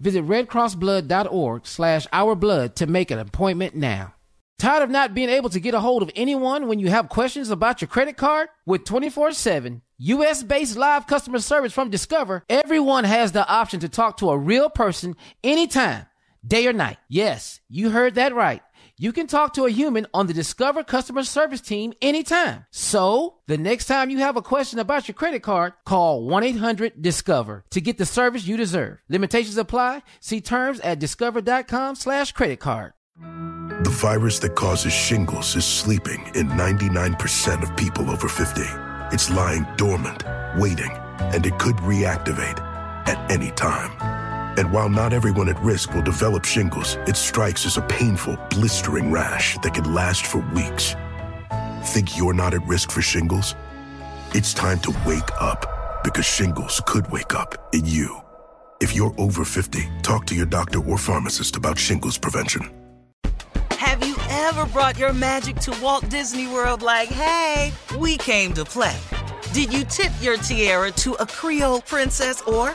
Visit redcrossblood.org slash ourblood to make an appointment now. Tired of not being able to get a hold of anyone when you have questions about your credit card? With 24-7 U.S.-based live customer service from Discover, everyone has the option to talk to a real person anytime, day or night. Yes, you heard that right. You can talk to a human on the Discover customer service team anytime. So, the next time you have a question about your credit card, call 1-800-DISCOVER to get the service you deserve. Limitations apply. See terms at discover.com slash credit card. The virus that causes shingles is sleeping in 99% of people over 50. It's lying dormant, waiting, and it could reactivate at any time. And while not everyone at risk will develop shingles, it strikes as a painful, blistering rash that can last for weeks. Think you're not at risk for shingles? It's time to wake up because shingles could wake up in you. If you're over 50, talk to your doctor or pharmacist about shingles prevention. Have you ever brought your magic to Walt Disney World like, hey, we came to play? Did you tip your tiara to a Creole princess or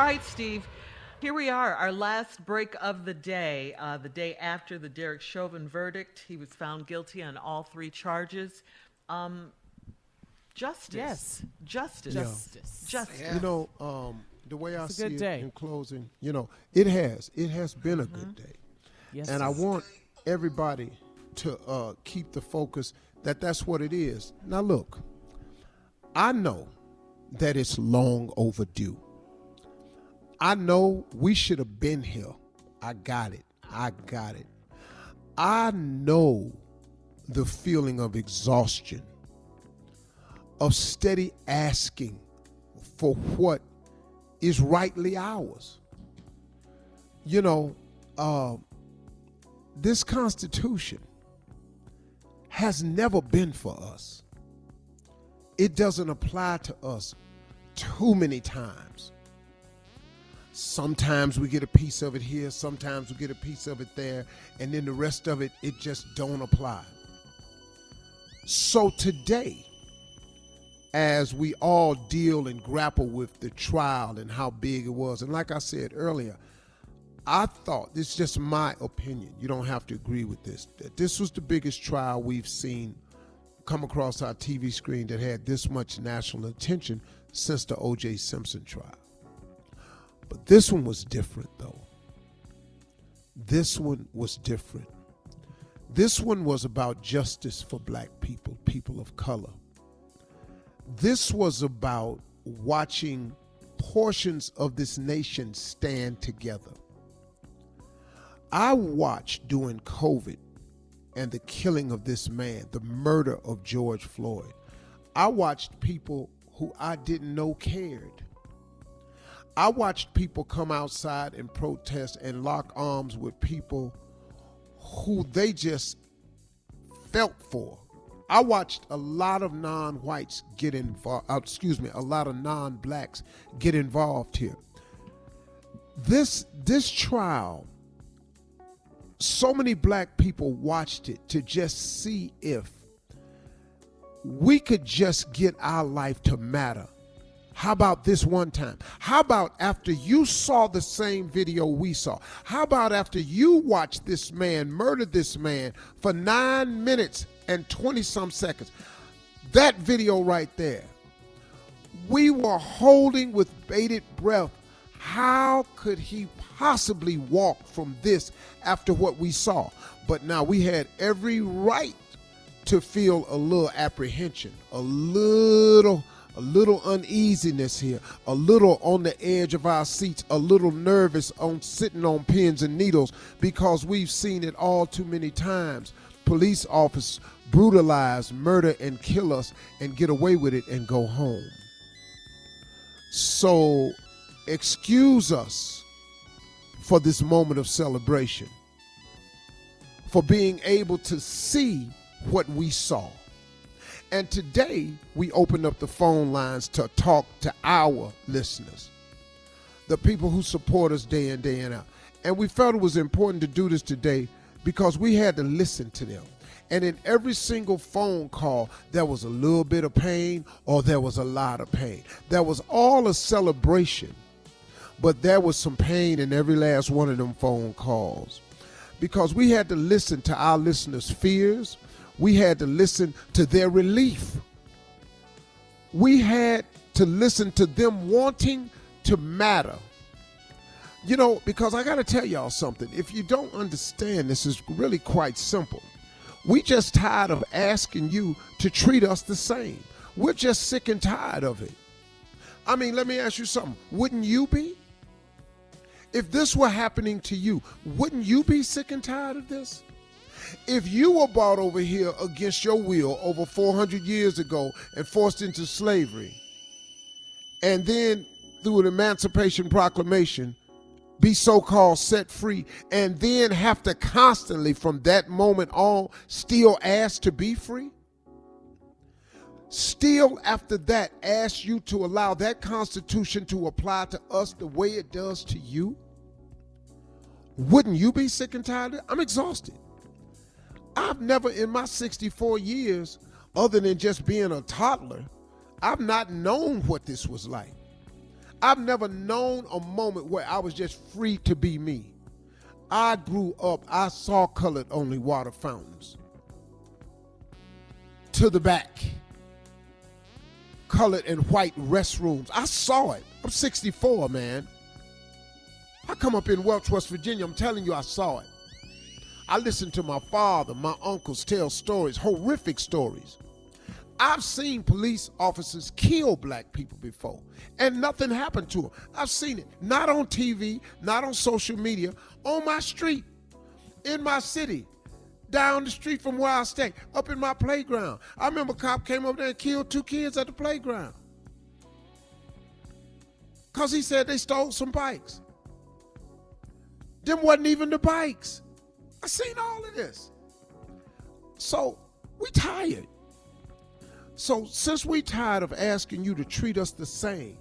All right, Steve. Here we are, our last break of the day, uh, the day after the Derek Chauvin verdict. He was found guilty on all three charges. Um, justice. Yes. Justice. Yeah. Justice. Justice. You know, um, the way I It's a see good it day. in closing, you know, it has. It has been a good day. Yes, and I want everybody to uh, keep the focus that that's what it is. Now, look, I know that it's long overdue. I know we should have been here. I got it. I got it. I know the feeling of exhaustion, of steady asking for what is rightly ours. You know, uh, this Constitution has never been for us. It doesn't apply to us too many times. Sometimes we get a piece of it here, sometimes we get a piece of it there, and then the rest of it, it just don't apply. So today, as we all deal and grapple with the trial and how big it was, and like I said earlier, I thought this is just my opinion. You don't have to agree with this. That this was the biggest trial we've seen come across our TV screen that had this much national attention since the O.J. Simpson trial. But this one was different, though. This one was different. This one was about justice for black people, people of color. This was about watching portions of this nation stand together. I watched during COVID and the killing of this man, the murder of George Floyd. I watched people who I didn't know cared. I watched people come outside and protest and lock arms with people who they just felt for. I watched a lot of non-whites get involved. Uh, excuse me, a lot of non-blacks get involved here. This this trial, so many black people watched it to just see if we could just get our life to matter how about this one time? How about after you saw the same video we saw? How about after you watched this man murder this man for nine minutes and 20 some seconds? That video right there. We were holding with bated breath. How could he possibly walk from this after what we saw? But now we had every right to feel a little apprehension, a little a little uneasiness here, a little on the edge of our seats, a little nervous on sitting on pins and needles because we've seen it all too many times. Police officers brutalize, murder, and kill us and get away with it and go home. So, excuse us for this moment of celebration, for being able to see what we saw and today, we open up the phone lines to talk to our listeners, the people who support us day in, day in out. And we felt it was important to do this today because we had to listen to them. And in every single phone call, there was a little bit of pain or there was a lot of pain. There was all a celebration, but there was some pain in every last one of them phone calls because we had to listen to our listeners' fears we had to listen to their relief. We had to listen to them wanting to matter. You know, because I got to tell y'all something. If you don't understand, this is really quite simple. We just tired of asking you to treat us the same. We're just sick and tired of it. I mean, let me ask you something. Wouldn't you be? If this were happening to you, wouldn't you be sick and tired of this? If you were brought over here against your will over 400 years ago and forced into slavery, and then through an Emancipation Proclamation, be so called set free, and then have to constantly from that moment on still ask to be free? Still, after that, ask you to allow that Constitution to apply to us the way it does to you? Wouldn't you be sick and tired? I'm exhausted. I've never in my 64 years, other than just being a toddler, I've not known what this was like. I've never known a moment where I was just free to be me. I grew up, I saw colored only water fountains. To the back. Colored and white restrooms. I saw it. I'm 64, man. I come up in Welch, West Virginia. I'm telling you, I saw it. I listened to my father, my uncles tell stories, horrific stories. I've seen police officers kill black people before, and nothing happened to them. I've seen it, not on TV, not on social media, on my street, in my city, down the street from where I stay, up in my playground. I remember a cop came over there and killed two kids at the playground. Because he said they stole some bikes. Them wasn't even the bikes. I seen all of this. So we tired. So since we tired of asking you to treat us the same,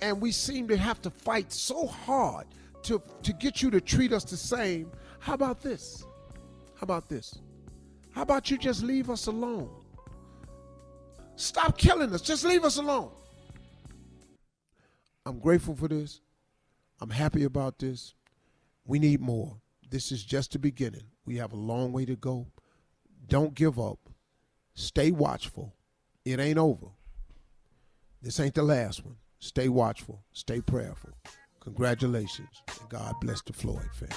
and we seem to have to fight so hard to, to get you to treat us the same, how about this? How about this? How about you just leave us alone? Stop killing us. Just leave us alone. I'm grateful for this. I'm happy about this. We need more. This is just the beginning. We have a long way to go. Don't give up. Stay watchful. It ain't over. This ain't the last one. Stay watchful. Stay prayerful. Congratulations. And God bless the Floyd family.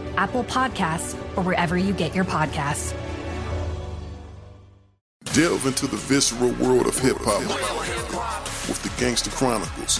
Apple Podcasts, or wherever you get your podcasts. Delve into the visceral world of hip hop with the Gangster Chronicles,